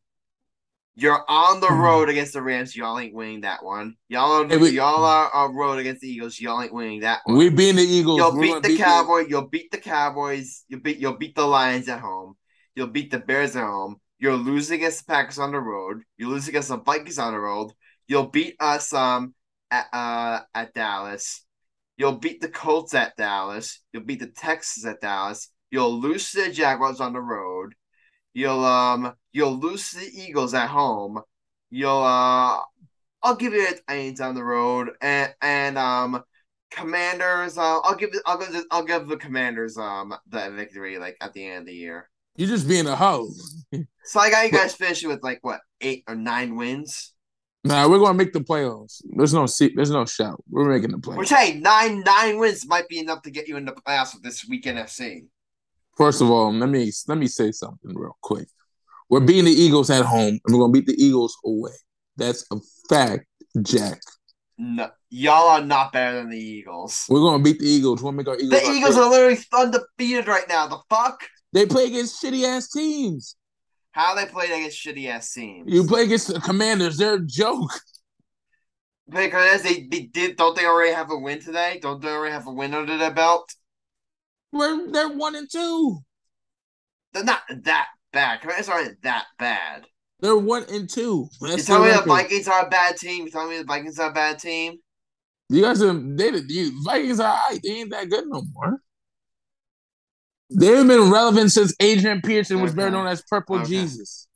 Speaker 2: You're on the mm-hmm. road against the Rams. Y'all ain't winning that one. Y'all are, hey, we, y'all are on the road against the Eagles. Y'all ain't winning that one.
Speaker 1: We beat the Eagles.
Speaker 2: You'll beat the beat Cowboys. You'll beat the Cowboys. You'll beat you'll beat the Lions at home. You'll beat the Bears at home. You're losing against the Packers on the road. You're losing against the Vikings on the road. You'll beat us um at uh at Dallas. You'll beat the Colts at Dallas. You'll beat the Texans at Dallas. You'll lose to the Jaguars on the road. You'll um you'll lose to the Eagles at home. You'll uh I'll give you a down the road and and um Commanders. Uh, I'll give. I'll give. The, I'll give the Commanders um the victory like at the end of the year.
Speaker 1: You're just being a hoe.
Speaker 2: So I got you guys finishing with like what eight or nine wins.
Speaker 1: Nah, we're gonna make the playoffs. There's no seat. There's no shout. We're making the playoffs.
Speaker 2: Which hey, nine nine wins might be enough to get you in the playoffs with this week NFC.
Speaker 1: First of all, let me let me say something real quick. We're beating the Eagles at home, and we're gonna beat the Eagles away. That's a fact, Jack.
Speaker 2: No, y'all are not better than the Eagles.
Speaker 1: We're gonna beat the Eagles. We're gonna make our Eagles.
Speaker 2: The Eagles are literally undefeated right now. The fuck?
Speaker 1: They play against shitty ass teams.
Speaker 2: How they played against shitty ass teams?
Speaker 1: You play against the Commanders. They're a joke.
Speaker 2: because they, they did. Don't they already have a win today? Don't they already have a win under their belt?
Speaker 1: We're they're one and two.
Speaker 2: They're not that bad. Commanders aren't that bad.
Speaker 1: They're one and two.
Speaker 2: You tell me the. Vikings are a bad team. You tell me the Vikings are a bad team.
Speaker 1: You guys are they the Vikings are alright. They ain't that good no more. They haven't been relevant since Adrian Peterson was better known as Purple
Speaker 2: Okay.
Speaker 1: Jesus.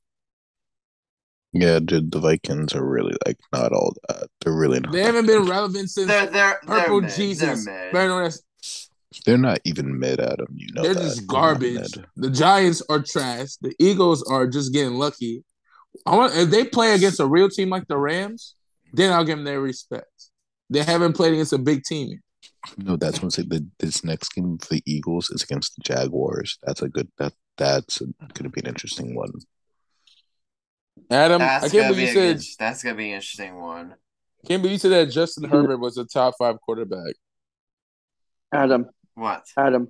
Speaker 3: Yeah, dude, the Vikings are really like not all that. They're really not.
Speaker 1: They haven't
Speaker 3: good.
Speaker 1: been relevant since
Speaker 2: They're they're
Speaker 1: Purple
Speaker 2: they're mid.
Speaker 1: Jesus,
Speaker 2: They're mid.
Speaker 1: better known as
Speaker 3: They're not even mid, Adam. You know
Speaker 1: they're
Speaker 3: that.
Speaker 1: just
Speaker 3: They're
Speaker 1: garbage. The Giants are trash. The Eagles are just getting lucky. I want if they play against a real team like the Rams, then I'll give them their respect. They haven't played against a big team.
Speaker 3: No, that's one. The this next game for the Eagles is against the Jaguars. That's a good. That that's going to be an interesting one.
Speaker 1: Adam,
Speaker 2: That's
Speaker 1: I can't believe
Speaker 2: be
Speaker 1: you said
Speaker 2: good, that's gonna be an interesting one.
Speaker 1: can't believe you said that Justin mm-hmm. Herbert was a top five quarterback.
Speaker 4: Adam,
Speaker 2: What?
Speaker 4: Adam,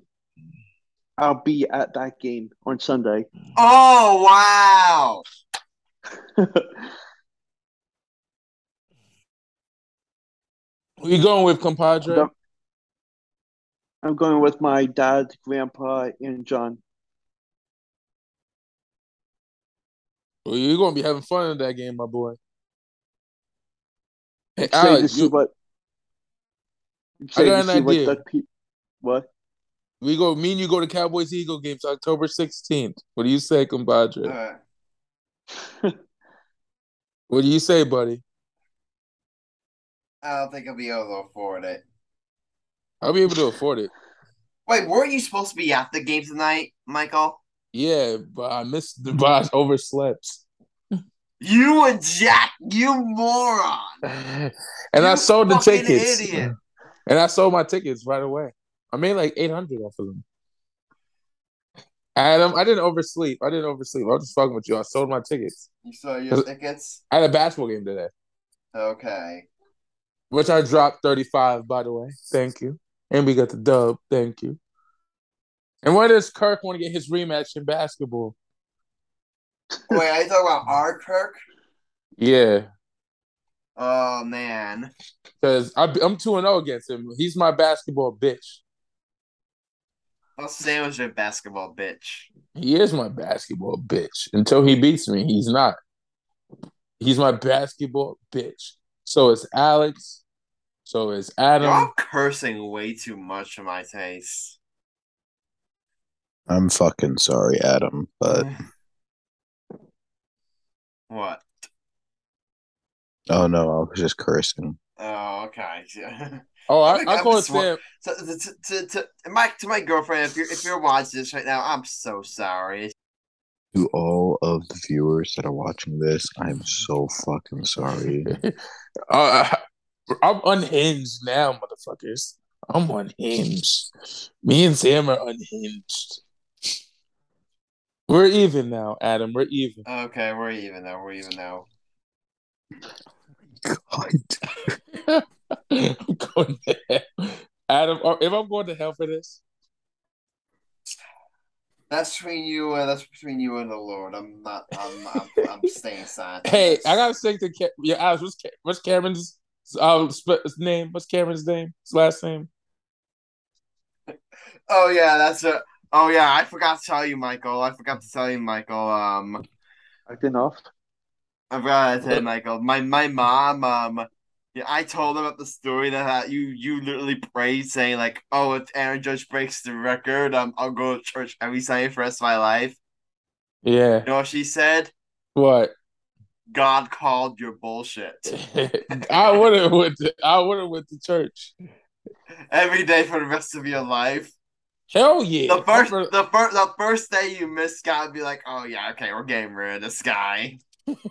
Speaker 4: I'll be at that game on Sunday.
Speaker 2: Oh wow!
Speaker 1: Who you going with, compadre?
Speaker 4: Don't- I'm going with my dad, grandpa, and John.
Speaker 1: Well, you're gonna be having fun in that game, my boy. Hey,
Speaker 4: Excited to
Speaker 1: Alex,
Speaker 4: see
Speaker 1: you,
Speaker 4: what. Excited
Speaker 1: got an
Speaker 4: see what
Speaker 1: idea.
Speaker 4: Doug Pe- What?
Speaker 1: we go. Me and you go to Cowboys Eagle games October 16th. What do you say, compadre?
Speaker 2: Uh,
Speaker 1: What do you say, buddy?
Speaker 2: I don't think I'll be able to afford it.
Speaker 1: I'll be able to afford it.
Speaker 2: Wait, weren't you supposed to be at the game tonight, Michael?
Speaker 1: Yeah, but I missed the boss overslept.
Speaker 2: You and Jack, you moron!
Speaker 1: and I sold the tickets.
Speaker 2: idiot.
Speaker 1: And I sold my tickets right away. I made like 800 off of them. Adam, I didn't oversleep. I didn't oversleep. I was just fucking with you. I sold my tickets.
Speaker 2: You saw your tickets?
Speaker 1: I had a basketball game today,
Speaker 2: Okay.
Speaker 1: which I dropped 35, by the way. Thank you. And we got the dub. Thank you. And when does Kirk want to get his rematch in basketball?
Speaker 2: Wait, are you talking about our Kirk?
Speaker 1: Yeah,
Speaker 2: Oh man.
Speaker 1: because I'm 2 0 against him. He's my basketball bitch.
Speaker 2: I'll say was your basketball bitch.
Speaker 1: He is my basketball bitch. Until he beats me, he's not. He's my basketball bitch. So it's Alex. So is Adam.
Speaker 2: Y'all cursing way too much for my taste.
Speaker 3: I'm fucking sorry, Adam, but
Speaker 2: What?
Speaker 3: oh no, I was just cursing.
Speaker 2: Oh, okay.
Speaker 1: Oh, I,
Speaker 2: I think
Speaker 1: I
Speaker 2: I'm
Speaker 1: call it
Speaker 2: just. So to, to, to, to my to my girlfriend, if you're if you're watching this right now, I'm so sorry.
Speaker 3: To all of the viewers that are watching this, I'm so fucking sorry.
Speaker 1: Uh, I'm unhinged now, motherfuckers. I'm unhinged. Me and Sam are unhinged. We're even now, Adam. We're even.
Speaker 2: Okay, we're even now. We're even now.
Speaker 3: God.
Speaker 1: I'm going to hell. Adam, if I'm going to hell for this,
Speaker 2: That's between you. Uh, that's between you and the Lord. I'm not. I'm. I'm, I'm staying silent.
Speaker 1: hey. I gotta say to your yeah, Alex, what's, Ca- what's Cameron's uh, sp- his name? What's Cameron's name? His last name?
Speaker 2: Oh yeah, that's a. Oh yeah, I forgot to tell you, Michael. I forgot to tell you, Michael. Um,
Speaker 4: Acting off.
Speaker 2: I forgot to tell you, Michael. My my mom. Um, yeah, I told her about the story that uh, you you literally prayed saying like, "Oh, if Aaron Judge breaks the record, um, I'll go to church every Sunday for the rest of my life."
Speaker 1: Yeah.
Speaker 2: You know what she said?
Speaker 1: What?
Speaker 2: God called your bullshit.
Speaker 1: I would have went. To, I would have went to church.
Speaker 2: every day for the rest of your life.
Speaker 1: Hell yeah.
Speaker 2: The first, the first, the first day you miss, gotta be like, oh yeah, okay, we're getting rid of this guy.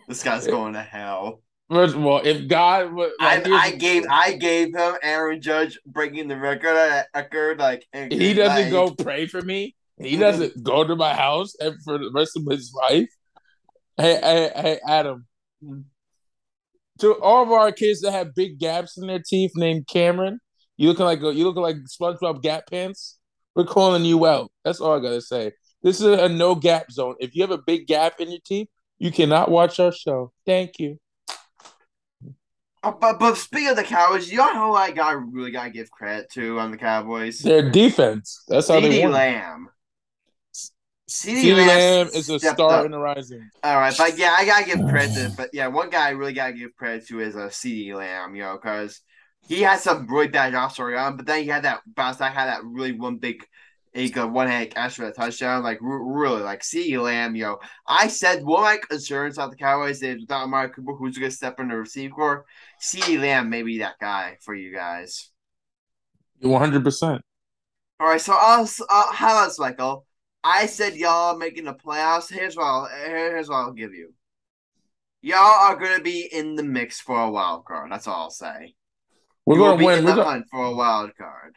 Speaker 2: This guy's going to hell.
Speaker 1: First of all, if God would,
Speaker 2: I,
Speaker 1: like, here's
Speaker 2: I gave, I gave him Aaron Judge breaking the record, record like,
Speaker 1: he doesn't
Speaker 2: like,
Speaker 1: go pray for me. He mm-hmm. doesn't go to my house and for the rest of his life. Hey, hey, hey, Adam. To all of our kids that have big gaps in their teeth, named Cameron, you looking like a, you looking like SpongeBob Gap Pants. We're calling you out. That's all I gotta say. This is a no gap zone. If you have a big gap in your teeth, you cannot watch our show. Thank you.
Speaker 2: Uh, But but speaking of the Cowboys, you know who I got really gotta give credit to on the Cowboys?
Speaker 1: Their defense. That's how they
Speaker 2: CeeDee
Speaker 1: won.
Speaker 2: Lamb. CeeDee Lamb
Speaker 1: Lamb is a star
Speaker 2: up.
Speaker 1: in the rising.
Speaker 2: All right, but yeah, I gotta give credit. To, but yeah, one guy I really gotta give credit to is a uh, CeeDee Lamb, you know, because he had some really bad drops early on, but then he had that bounce I had that really one big, a good one hand catch for a touchdown. Like re- really, like CeeDee Lamb, you know, I said one of my concerns about the Cowboys is without Amari Cooper, who's gonna step in the receive core. CeeDee Lamb may be that guy for you guys.
Speaker 1: One hundred percent.
Speaker 2: All right, so us, uh, how else, Michael? I said y'all making the playoffs. Here's what I'll, here's what I'll give you. Y'all are gonna be in the mix for a wild card. That's all I'll say.
Speaker 1: We're
Speaker 2: You
Speaker 1: gonna
Speaker 2: be
Speaker 1: win.
Speaker 2: in
Speaker 1: We're
Speaker 2: the
Speaker 1: gonna,
Speaker 2: hunt for a wild card.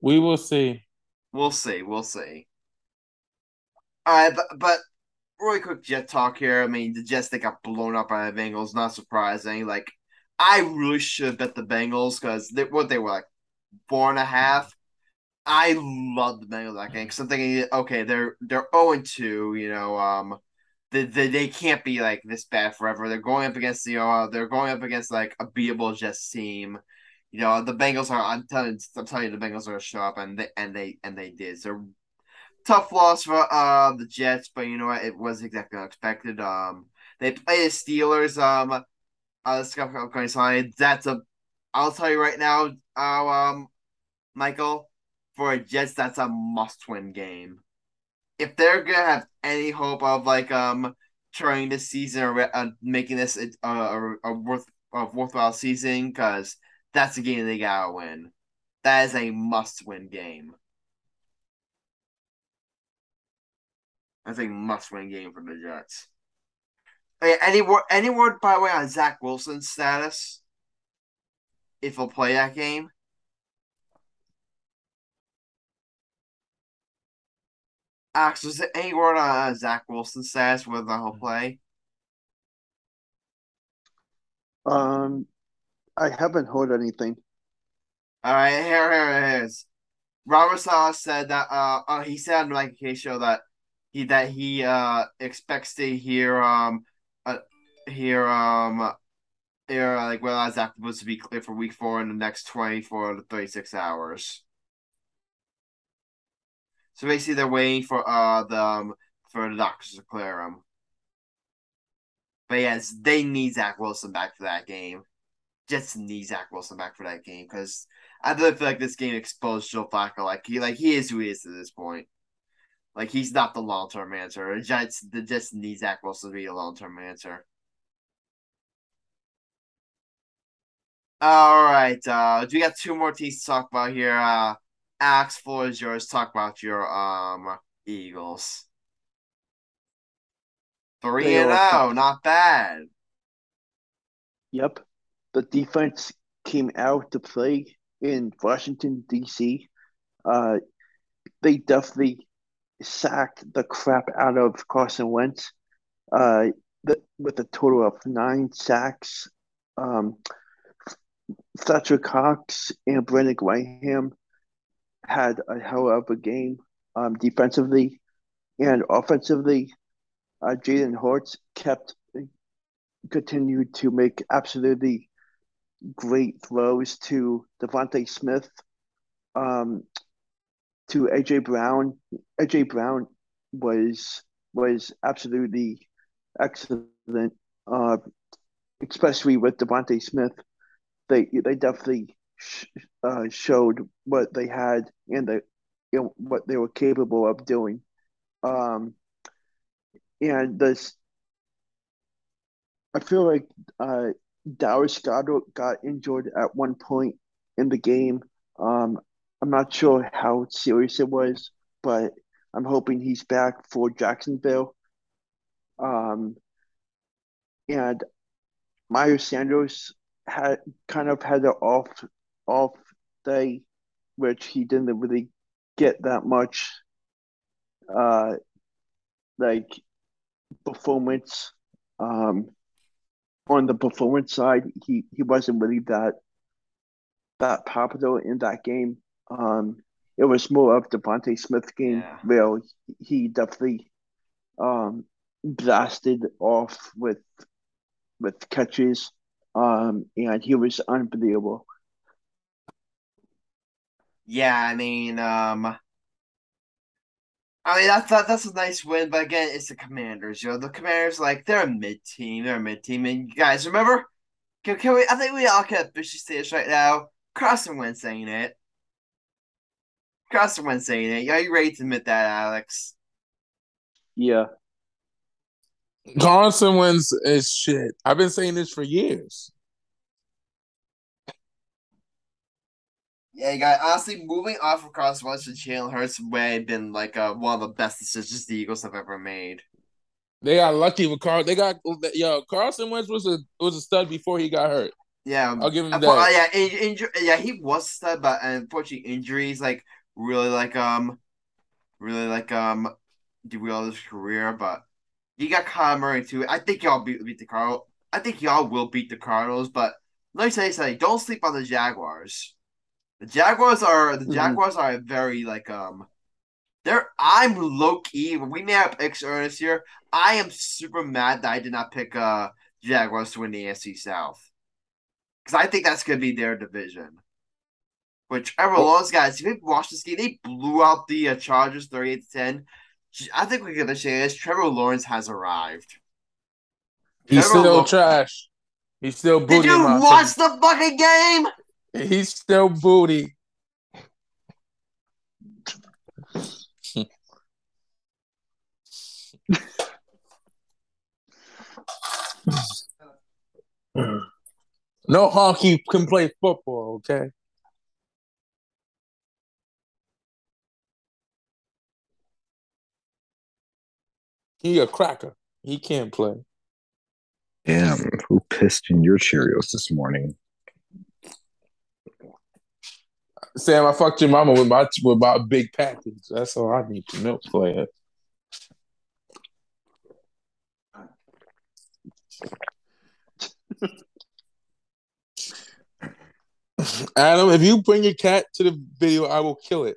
Speaker 1: we will see.
Speaker 2: We'll see. We'll see. All right, but but really quick Jet talk here. I mean, the Jets they got blown up by the Bengals. Not surprising. Like I really should have bet the Bengals because they, what they were like four and a half. I love the Bengals that game because I'm thinking, okay, they're they're zero and two. You know, um, they, they they can't be like this bad forever. They're going up against you know they're going up against like a beatable Jets team. You know, the Bengals are. I'm telling, I'm telling you, the Bengals are gonna show up, and they and they and they did. So tough loss for uh the Jets, but you know what? It was exactly unexpected. Um, they play the Steelers. Um, uh, this upcoming Sunday. That's a. I'll tell you right now. Uh, um, Michael, for Jets, that's a must-win game. If they're gonna have any hope of like um turning this season or uh, making this a, a, a worth a worthwhile season, because that's a game they gotta win. That is a must-win game. That's a must-win game for the Jets. Hey, any word? Any word, by the way, on Zach Wilson's status? If he'll play that game? Alex, was there any word on uh, Zach Wilson's status whether he'll play?
Speaker 4: Um, I haven't heard anything.
Speaker 2: All right, here, here it is. Robert Saleh said that uh, uh he said on the Mike Kay show that he that he uh expects to hear um uh hear um hear uh, like whether Zach was to be clear for week four in the next twenty four to thirty six hours. So basically, they're waiting for uh the um, for the doctors to clear him. But yes, they need Zach Wilson back for that game. Just need Zach Wilson back for that game because I really feel like this game exposed Joe Flacco. Like he like he is who he is to this point. Like he's not the long term answer. The Jets the Jets need Zach Wilson to be a long term answer. All right, uh, we got two more teams to talk about here. Uh, Alex, floor is yours. Talk about your um Eagles. Three
Speaker 4: they
Speaker 2: and zero, not bad.
Speaker 4: Yep. The defense came out to play in Washington, D.C. Uh, they definitely sacked the crap out of Carson Wentz uh, the, with a total of nine sacks. Um, Fletcher Cox and Brandon Graham had a hell of a game um, defensively and offensively. Uh, Jalen Hurts kept continued to make absolutely great throws to DeVonta Smith, um, to AJ Brown. AJ Brown was was absolutely excellent, uh, especially with DeVonta Smith. They they definitely uh, showed what they had and the you know, what they were capable of doing. Um, and this, I feel like uh, Dallas Goedert got injured at one point in the game. Um, I'm not sure how serious it was, but I'm hoping he's back for Jacksonville. Um, and Miles Sanders had kind of had an off off day, which he didn't really get that much uh like performance um on the performance side he he wasn't really that that popular in that game um it was more of DeVonta Smith game
Speaker 2: Yeah.
Speaker 4: where he definitely um blasted off with with catches um and he was unbelievable
Speaker 2: Yeah, I mean, um, I mean that's that, that's a nice win, but again, it's the Commanders. You know, the Commanders like they're a mid team, they're a mid team, and you guys remember? Can, can we? I think we all can officially say this right now. Carson Wentz saying it. Carson Wentz saying it. Are you ready to admit that, Alex?
Speaker 4: yeah
Speaker 1: Carson Wentz is shit. I've been saying this for years.
Speaker 2: Yeah, guys. Honestly, moving off of Carson Wentz to Jalen Hurts may have been like uh, one of the best decisions the Eagles have ever made.
Speaker 1: They got lucky with Carl. They got yo. Carson Wentz was a was a stud before he got hurt.
Speaker 2: Yeah,
Speaker 1: I'll give him that.
Speaker 2: well, yeah, in, inju- yeah, he was a stud, but unfortunately, injuries like really like um, really like um, derailed his career. But he got Kyler Murray too. I think y'all beat beat the Cardinals. I think y'all will beat the Cardinals. But let me tell you something. Don't sleep on the Jaguars. The Jaguars are the
Speaker 4: Mhm.
Speaker 2: Jaguars are a very like um. They're I'm low key. We may have picks earlier this year. I am super mad that I did not pick uh Jaguars to win the AFC South because I think that's gonna be their division. Which Trevor Lawrence guys, if you watch this game, they blew out the uh, Chargers thirty eight to ten. I think we can say this: Trevor Lawrence has arrived.
Speaker 1: He's
Speaker 2: Trevor
Speaker 1: still trash. He's still
Speaker 2: Did you watch the fucking game?
Speaker 1: Opinion. He's still booty. No honky can play football. Okay. He a cracker. He can't play.
Speaker 3: Damn, who pissed in your Cheerios this morning?
Speaker 1: Sam, I fucked your mama with my with my big package. That's all I need to know, player. Adam, if you bring your cat to the video, I will kill it.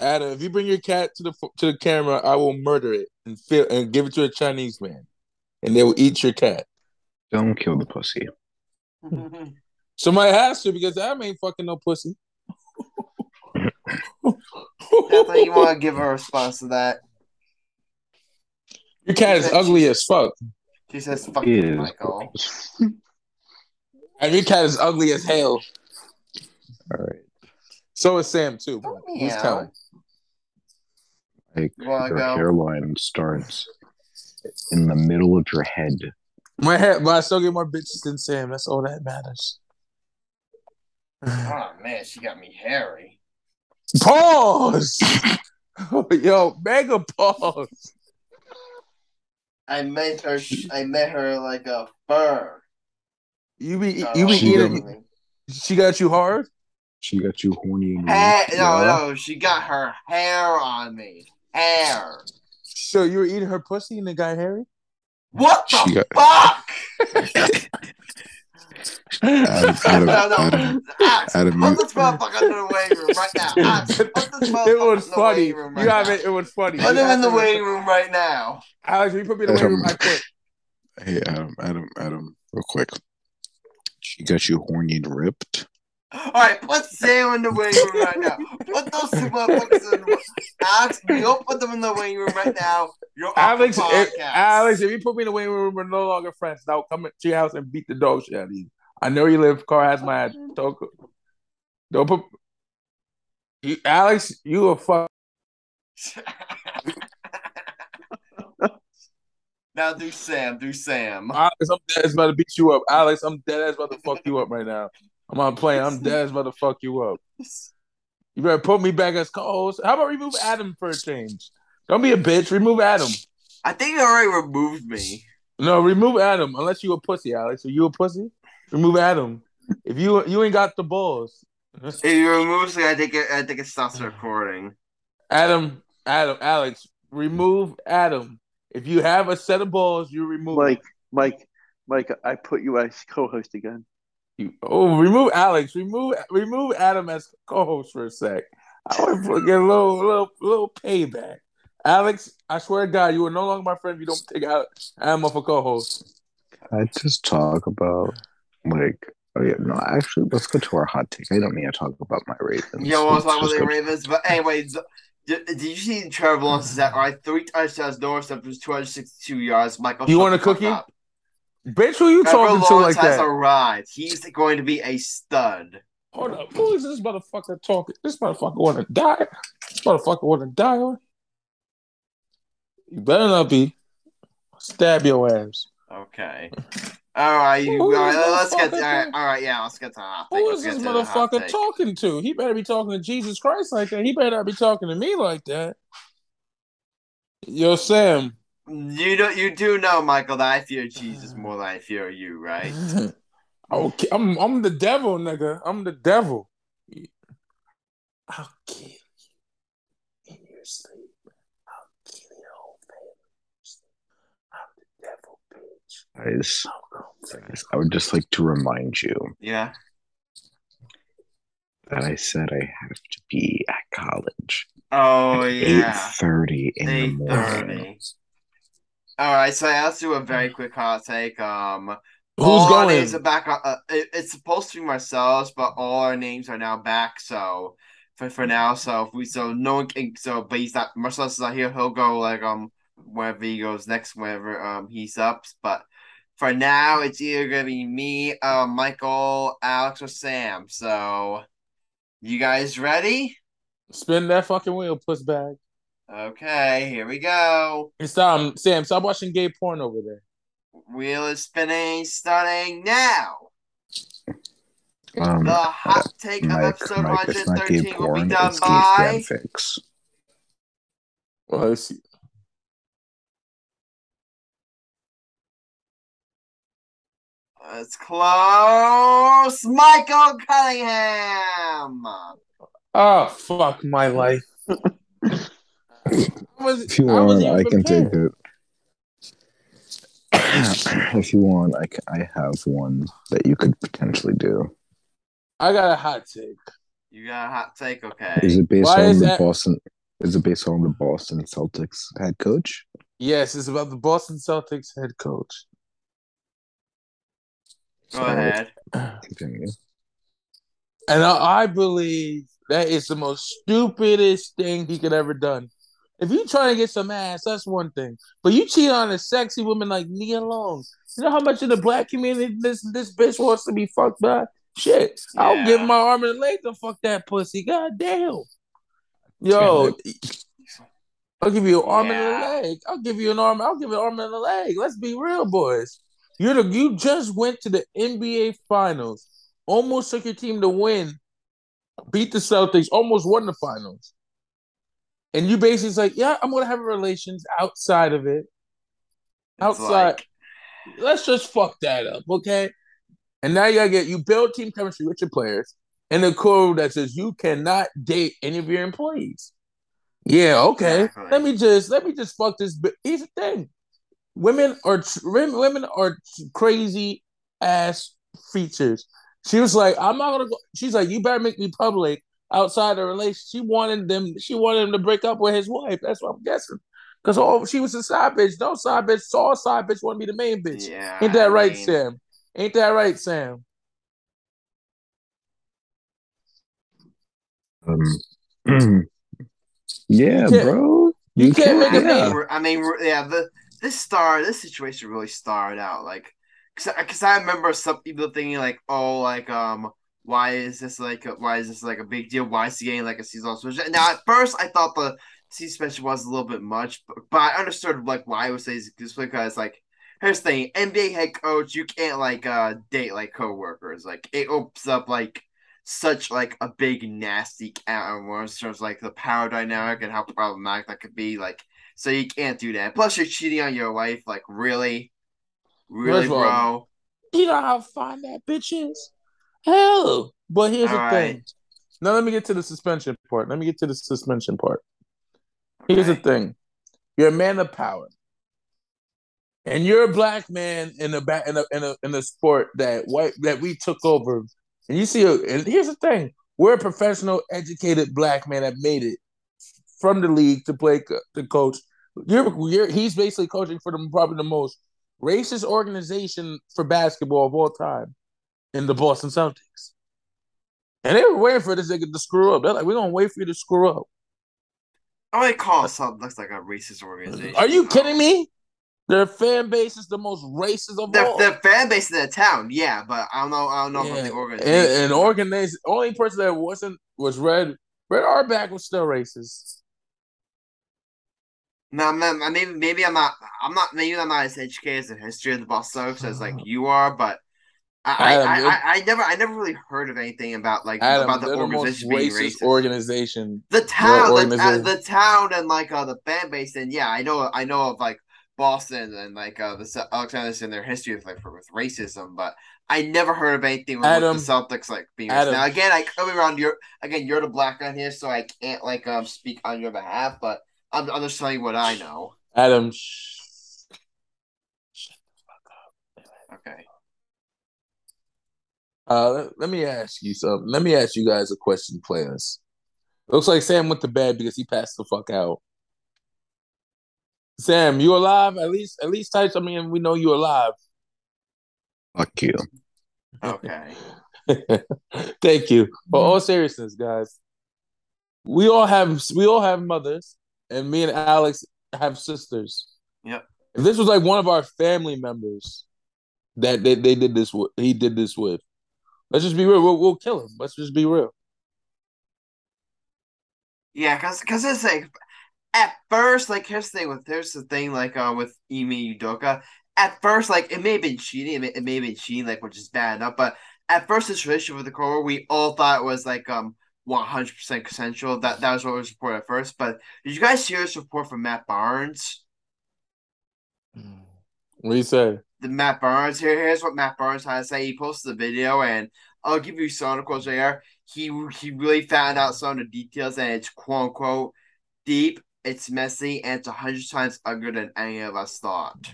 Speaker 1: Adam, if you bring your cat to the to the camera, I will murder it and feel and give it to a Chinese man, and they will eat your cat.
Speaker 3: Don't kill the pussy.
Speaker 1: Somebody has to because Adam ain't fucking no pussy.
Speaker 2: I think you want to give a response to that.
Speaker 1: Your cat is ugly as fuck.
Speaker 2: She says, "Fuck
Speaker 3: He
Speaker 2: you,
Speaker 3: is
Speaker 2: Michael."
Speaker 1: And your cat is ugly as hell.
Speaker 3: All right.
Speaker 1: So is Sam too. But who's
Speaker 2: Meow.
Speaker 1: counting?
Speaker 3: Like
Speaker 2: You
Speaker 3: your
Speaker 2: go?
Speaker 3: hairline starts in the middle of your head.
Speaker 1: My head, but I still get more bitches than Sam. That's all that matters.
Speaker 2: Oh man, she got me hairy.
Speaker 1: Pause. Yo, mega pause.
Speaker 2: I made her. I met her like a fur.
Speaker 1: You be
Speaker 2: No,
Speaker 1: you be
Speaker 3: She
Speaker 1: eating. She got you hard.
Speaker 3: She got you horny and
Speaker 2: Hair, no, no, she got her hair on me. Hair.
Speaker 1: So you were eating her pussy and the guy hairy.
Speaker 2: What the
Speaker 3: She got-
Speaker 2: fuck?
Speaker 3: Adam, Adam,
Speaker 2: no, no.
Speaker 3: Adam,
Speaker 2: Alex,
Speaker 3: Adam,
Speaker 2: put
Speaker 3: you-
Speaker 2: this motherfucker in the waiting room right now. Alex, put this motherfucker
Speaker 1: it was
Speaker 2: in the
Speaker 1: funny.
Speaker 2: waiting
Speaker 1: You
Speaker 2: room right
Speaker 1: have
Speaker 2: now.
Speaker 1: it. It was funny.
Speaker 2: Put
Speaker 1: You
Speaker 2: him in the waiting room right now.
Speaker 1: Alex, you put me in the waiting room. I quit.
Speaker 3: Hey, Adam, Adam, Adam, real quick. She got you horny and ripped.
Speaker 2: All right, put Sam in the waiting room right now. Put those two motherfuckers in the Alex, you don't put them in the waiting room right now. You're
Speaker 1: Alex, if. Alex, if you put me in the waiting room, we're no longer friends. Now come to your house and beat the dog shit out of you. I know you live. Car has my address. Don't, don't put. You, Alex, you a fuck.
Speaker 2: now do Sam, do Sam.
Speaker 1: Alex, I'm dead ass about to beat you up. Alex, I'm dead ass about to fuck you up right now. I'm not playing. I'm dead about to fuck you up. You better put me back as co-host. How about remove Adam for a change? Don't be a bitch. Remove Adam.
Speaker 2: I think you already removed me.
Speaker 1: No, remove Adam. Unless you a pussy, Alex. Are you a pussy? Remove Adam. If you you ain't got the balls.
Speaker 2: If you remove me, I think it, I think it stops recording.
Speaker 1: Adam, Adam, Alex, remove Adam. If you have a set of balls, you remove.
Speaker 4: Mike, Mike, Mike, I put you as co-host again.
Speaker 1: You, oh, remove Alex. Remove remove Adam as co-host for a sec. I want to get a little little little payback. Alex, I swear to God, you are no longer my friend if you don't take out Adam off a co-host.
Speaker 3: I just talk about like oh yeah no actually let's go to our hot take. I don't need to talk about my Ravens.
Speaker 2: Yeah, well, I was
Speaker 3: Let's
Speaker 2: talking about the Ravens, but anyways, did, did you see Trevor Lawrence's that right? Three touchdowns, no interceptions, 262 yards. Michael,
Speaker 1: You want a cookie?
Speaker 2: up.
Speaker 1: Bitch, who you
Speaker 2: Trevor
Speaker 1: talking to
Speaker 2: Lawrence
Speaker 1: like
Speaker 2: has
Speaker 1: that?
Speaker 2: arrived. He's going to be a stud.
Speaker 1: Hold up. Who is this motherfucker talking? This motherfucker want to die? This motherfucker want to die on? You better not be. Stab your ass.
Speaker 2: Okay. All right, you,
Speaker 1: Who
Speaker 2: all
Speaker 1: is
Speaker 2: right,
Speaker 1: this
Speaker 2: let's get.
Speaker 1: motherfucker?
Speaker 2: All right, all right, yeah, let's get to the hot take.
Speaker 1: Who
Speaker 2: Let's
Speaker 1: is
Speaker 2: get
Speaker 1: this
Speaker 2: to the hot
Speaker 1: motherfucker talking to? He better be talking to Jesus Christ like that. He better not be talking to me like that. Yo, Sam.
Speaker 2: You do, you do know, Michael, that I fear Jesus more than I fear you, right?
Speaker 1: okay, I'm I'm the devil, nigga. I'm the devil. I'll kill you in your sleep. I'll kill your whole family. I'm the devil, bitch.
Speaker 3: Guys,
Speaker 1: I'll come for
Speaker 3: I would just like to remind you
Speaker 2: Yeah.
Speaker 3: that I said I have to be at college
Speaker 2: Oh
Speaker 3: at
Speaker 2: yeah.
Speaker 3: 8.30 in the morning.
Speaker 2: All right, so let's do a very quick hot take. Um,
Speaker 1: Who's
Speaker 2: all our
Speaker 1: going?
Speaker 2: names are back. Uh, it, it's supposed to be Marcel's, but all our names are now back. So for for now, so if we so no one can so, but he's not Marcel's is not here. He'll go like um wherever he goes next, whenever um he's up. But for now, it's either gonna be me, uh, Michael, Alex, or Sam. So you guys ready?
Speaker 1: Spin that fucking wheel, puss bag.
Speaker 2: Okay, here we go.
Speaker 1: It's time, Sam. Stop watching gay porn over there.
Speaker 2: Wheel is spinning, starting now.
Speaker 3: Um,
Speaker 2: The uh, hot take of
Speaker 3: Mike,
Speaker 2: episode
Speaker 3: Mike, it's not gay
Speaker 2: 113 will be
Speaker 3: porn,
Speaker 2: done
Speaker 3: it's gay
Speaker 2: by.
Speaker 3: fanfics.
Speaker 1: Well, let's see.
Speaker 2: It's close. Michael Cunningham.
Speaker 1: Oh fuck my life. I was,
Speaker 3: If you
Speaker 1: I
Speaker 3: want,
Speaker 1: wasn't
Speaker 3: I
Speaker 1: even
Speaker 3: can take it. if you want, I, ca- I have one that you could potentially do.
Speaker 1: I got a hot take.
Speaker 2: You got a hot take, okay?
Speaker 3: Is it based
Speaker 1: Why
Speaker 3: on the
Speaker 1: that-
Speaker 3: Boston? Is it based on the Boston Celtics head coach?
Speaker 1: Yes, it's about the Boston Celtics head coach.
Speaker 2: Go ahead.
Speaker 3: Continue.
Speaker 1: And I, I believe that is the most stupidest thing he could ever done. If you trying to get some ass, that's one thing. But you cheat on a sexy woman like Nia Long. You know how much of the black community this this bitch wants to be fucked by? Shit. I'll give my arm and leg to fuck that pussy. God damn. Yo, I'll give you an arm and a leg. I'll give you an arm. I'll give you an arm and a leg. Let's be real, boys. You're the you just went to the NBA finals. Almost took your team to win. Beat the Celtics, almost won the finals. And you basically like, yeah, I'm gonna have relations outside of it.
Speaker 2: It's
Speaker 1: Outside.
Speaker 2: like-
Speaker 1: Let's just fuck that up, okay? And now you gotta get you build team chemistry with your players and a code that says you cannot date any of your employees. Yeah, okay.
Speaker 2: Exactly.
Speaker 1: Let me just let me just fuck this. Here's the thing: women are women are crazy ass features. She was like, I'm not gonna go. She's like, you better make me public outside the relationship. She wanted them. She wanted him to break up with his wife. That's what I'm guessing. Because oh, she was a side bitch. No side bitch. Saw a side bitch. Want to be the main bitch.
Speaker 2: Yeah.
Speaker 1: Ain't that
Speaker 2: I
Speaker 1: right,
Speaker 2: mean,
Speaker 1: Sam? Ain't that right, Sam?
Speaker 3: Um, yeah,
Speaker 1: You
Speaker 3: bro.
Speaker 1: you can't make
Speaker 2: I
Speaker 1: a
Speaker 3: yeah.
Speaker 2: mean, I mean, yeah. The this star, this situation really started out like, cause, I- cause I remember some people thinking like, oh, like, um, why is this like, a, why is this like a big deal? Why is he getting like a seasonal suspension? Now, at first, I thought the season suspension was a little bit much, but, but I understood like why I would say this because like here's the thing: NBA head coach, you can't like uh date like coworkers. Like it opens up like such like a big nasty worms in terms of, like the power dynamic and how problematic that could be. Like, so you can't do that. Plus, you're cheating on your wife. Like, really, really,
Speaker 1: all,
Speaker 2: bro.
Speaker 1: You know how fine that bitch is? Hell. But here's
Speaker 2: All
Speaker 1: the
Speaker 2: right.
Speaker 1: thing. Now let me get to the suspension part. Let me get to the suspension part. Here's the thing. You're a man of power. And you're a black man in a in a in a in a sport that white that we took over. And you see, and here's the thing: we're a professional, educated black man that made it from the league to play to coach. You're, you're he's basically coaching for the probably the most racist organization for basketball of all time in the Boston Celtics. And they were waiting for this nigga to screw up. They're like, we're gonna wait for you to screw up.
Speaker 2: Oh, they call looks like a racist organization.
Speaker 1: Are you kidding me? Their fan base is the most racist of
Speaker 2: The,
Speaker 1: all.
Speaker 2: the fan base in the town, yeah, but I don't know. I don't know
Speaker 1: Yeah.
Speaker 2: the organization.
Speaker 1: And, and organization, only person that wasn't was Red. Red Auerbach was still racist.
Speaker 2: No, man, I- maybe maybe I'm not. I'm not. Maybe I'm not as educated as the history of the Boston Celtics as like you are, but. I,
Speaker 1: Adam,
Speaker 2: I, I, I never I never really heard of anything about like
Speaker 1: Adam,
Speaker 2: about the
Speaker 1: they're the
Speaker 2: organization being
Speaker 1: racist organization.
Speaker 2: the town, the, uh,
Speaker 1: organization.
Speaker 2: the town, and like uh, the fan base, and yeah, I know I know of like Boston and like uh, the Alexanders and their history of like for, with racism, but I never heard of anything with,
Speaker 1: Adam,
Speaker 2: the Celtics like being.
Speaker 1: Adam.
Speaker 2: Now again, I could be wrong. You're again, you're the black guy here, so I can't like um speak on your behalf, but I'm, I'm just telling you what I know.
Speaker 1: Adam, shh.
Speaker 2: Okay.
Speaker 1: Uh, let, let me ask you something. Let me ask you guys a question, players. Looks like Sam went to bed because he passed the fuck out. Sam, you alive? At least, at least type something, and we know you alive.
Speaker 3: Fuck you.
Speaker 2: Okay.
Speaker 1: Thank you. For all seriousness, guys, we all have we all have mothers, and me and Alex have sisters.
Speaker 2: Yep.
Speaker 1: If this was like one of our family members that they, they did this with, he did this with. Let's just be real. We'll, we'll kill him. Let's just be real.
Speaker 2: Yeah, cause, cause it's like at first, like here's the thing with here's the thing like uh with Ime Udoka. At first, like it may have been cheating, it may, it may have been cheating, like which is bad enough. But at first, this relationship with the core, we all thought it was like um one hundred percent consensual. That that was what was reported at first. But did you guys hear this report from Matt Barnes?
Speaker 1: What do you say?
Speaker 2: the Matt Barnes here. Here's what Matt Barnes had to say. He posted a video, and I'll give you some quotes right here. He he really found out some of the details, and it's quote unquote deep. It's messy, and it's a hundred times uglier than any of us thought.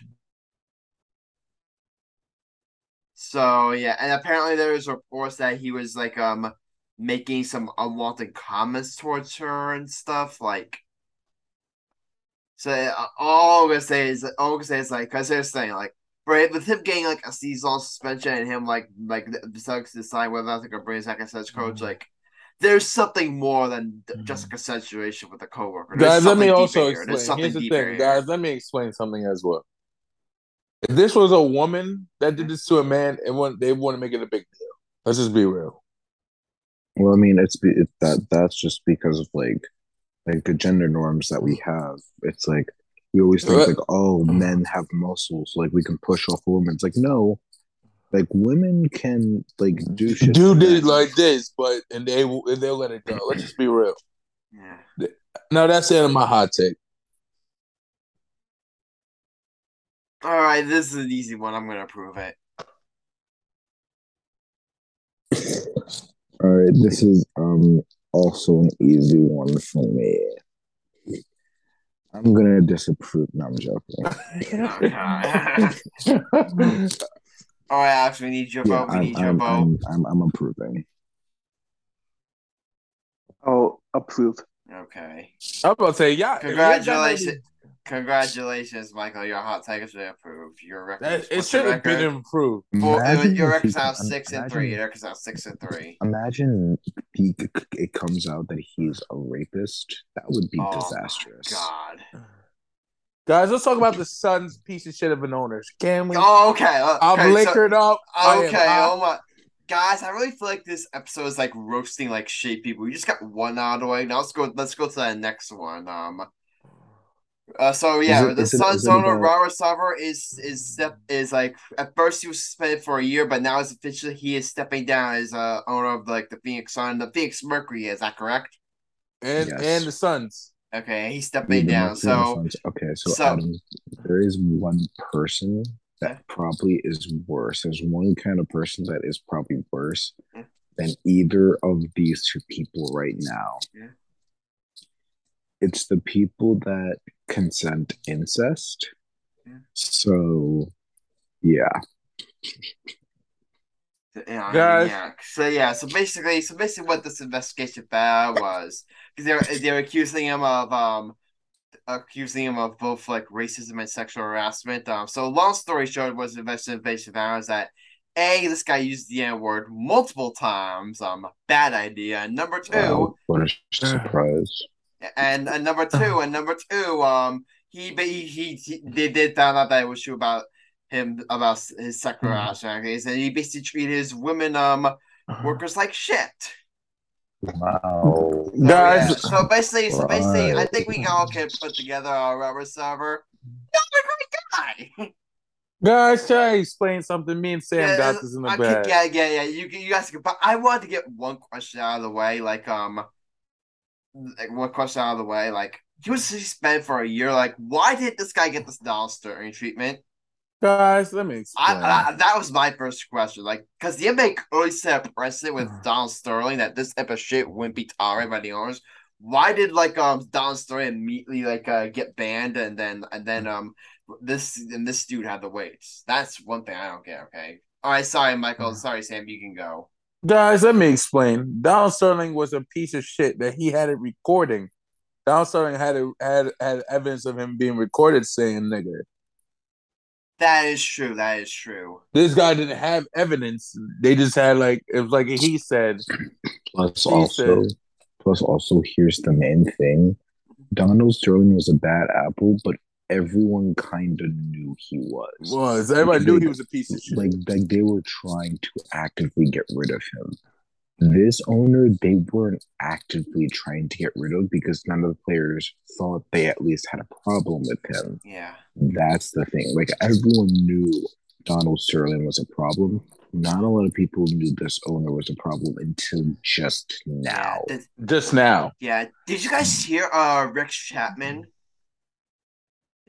Speaker 2: So yeah, and apparently there was reports that he was like um making some unwanted comments towards her and stuff like. So uh, all I'm gonna say is all I'm gonna say is like because they're saying like right with him getting like a season suspension and him like like the the Celtics decide whether or not they're gonna bring his back as head coach
Speaker 1: Mm-hmm.
Speaker 2: like there's something more than th- just like a situation with a coworker. There's
Speaker 1: Guys, let me also
Speaker 2: deeper here.
Speaker 1: Explain.
Speaker 2: something
Speaker 1: Here's the thing,
Speaker 2: here.
Speaker 1: guys. Let me explain something as well. If this was a woman that did this to a man, it wouldn't, they wouldn't make it a big deal. Let's just be real.
Speaker 3: Well, I mean, it's be, it, that that's just because of like like the gender norms that we have. It's like we always think
Speaker 1: What?
Speaker 3: like, oh, men have muscles, like we can push off women. It's like no, like women can like do shit.
Speaker 1: Do
Speaker 3: to
Speaker 1: this like this, but and they and they'll let it go. Let's just be real.
Speaker 2: Yeah.
Speaker 1: No, that's the end of my hot take.
Speaker 2: All right, this is an easy one. I'm gonna approve it.
Speaker 3: All right, this is um also an easy one for me. I'm gonna disapprove. No, I'm joking.
Speaker 2: All right, Alex, we need your
Speaker 3: Yeah,
Speaker 2: vote. We
Speaker 3: I'm
Speaker 2: need your
Speaker 3: I'm,
Speaker 2: vote.
Speaker 3: I'm I'm I'm approving.
Speaker 4: Oh, I'll approve.
Speaker 2: Okay.
Speaker 1: I'm about to say, yeah.
Speaker 2: Congratulations. Congratulations, Michael. Your hot take has been approved. Your record.
Speaker 1: That, it should have been improved.
Speaker 2: Well, it
Speaker 3: Imagine
Speaker 2: your
Speaker 3: if
Speaker 2: record's now
Speaker 3: com-
Speaker 2: six and three. Your record's now six and three.
Speaker 3: Imagine he it comes out that he's a rapist. That would be
Speaker 2: Oh my
Speaker 3: disastrous.
Speaker 2: God.
Speaker 1: Guys, let's talk about the Suns piece of shit of an owners. Can we?
Speaker 2: Oh, okay.
Speaker 1: I'm
Speaker 2: okay, so-
Speaker 1: liquored up. I am
Speaker 2: Okay, oh my. Guys, I really feel like this episode is like roasting like shit people. We just got one out of the way. Now let's go let's go to the next one. Um Uh, so yeah,
Speaker 3: it-
Speaker 2: the
Speaker 3: is it-
Speaker 2: Suns
Speaker 3: is
Speaker 2: owner Robert Sarver is is step is like at first he was suspended for a year, but now it's officially he is stepping down as uh, owner of like the Phoenix Sun, the Phoenix Mercury. Is that correct?
Speaker 1: and
Speaker 3: Yes.
Speaker 1: and the Suns.
Speaker 2: Okay, he's
Speaker 3: Yeah,
Speaker 2: stepping
Speaker 3: the
Speaker 2: down.
Speaker 3: Mercury and the
Speaker 2: So
Speaker 3: okay, so,
Speaker 2: so-
Speaker 3: Adam, there is one person that probably is worse. There's one kind of person that is probably worse
Speaker 2: Yeah.
Speaker 3: than either of these two people right now.
Speaker 2: Yeah.
Speaker 3: It's the people that consent incest.
Speaker 2: Yeah.
Speaker 3: So, yeah.
Speaker 2: yeah,
Speaker 1: Guys.
Speaker 2: yeah. So yeah, so basically, so basically, what this investigation found was because they're they're accusing him of um accusing him of both like racism and sexual harassment. Um, so long story short, was the investigation found is that a this guy used the N word multiple times. Um, bad idea. And number two,
Speaker 3: Wow, what a surprise.
Speaker 2: And, and number two, and number two, um, he ba- he, he, he they did found out that it was true about him about his sexual harassment, and he basically treated his women um workers like shit.
Speaker 3: Wow.
Speaker 2: So,
Speaker 1: Guys-
Speaker 2: yeah. so basically, so basically, I think we all can put together a Robert Sarver. Not a great guy.
Speaker 1: Guys, try to explain something. Me and Sam
Speaker 2: Yeah,
Speaker 1: got this in the
Speaker 2: I
Speaker 1: bag.
Speaker 2: could- yeah, yeah, yeah. You you guys can. But I wanted to get one question out of the way. Like um, like one question out of the way. Like he was suspended for a year. Like why did this guy get this Donald Sterling treatment?
Speaker 1: Guys, let me explain.
Speaker 2: I, I that was my first question. Like because the NBA already set a precedent with Donald Sterling that this type of shit wouldn't be tolerated by the owners. Why did like um Donald Sterling immediately like uh get banned and then and then um this and this dude had the weights? That's one thing I don't get. Okay. All right. Sorry, Michael. Sorry, Sam. You can go.
Speaker 1: Guys, let me explain. Donald Sterling was a piece of shit that he had it recording. Donald Sterling had it, had had evidence of him being recorded saying nigger.
Speaker 2: That is true. That is true.
Speaker 1: This guy didn't have evidence. They just had like it was like he said.
Speaker 3: Plus,
Speaker 1: He
Speaker 3: also,
Speaker 1: said-
Speaker 3: plus, also, here's the main thing: Donald Sterling was a bad apple, but everyone kind of knew he was.
Speaker 1: Was everybody knew he was a piece of shit.
Speaker 3: Like, like they were trying to actively get rid of him. This owner, they weren't actively trying to get rid of because none of the players thought they at least had a problem with him.
Speaker 2: Yeah.
Speaker 3: That's the thing. Like everyone knew Donald Sterling was a problem. Not a lot of people knew this owner was a problem until just now.
Speaker 2: Did,
Speaker 1: Just now.
Speaker 2: yeah. Did you guys hear uh Rex Chapman?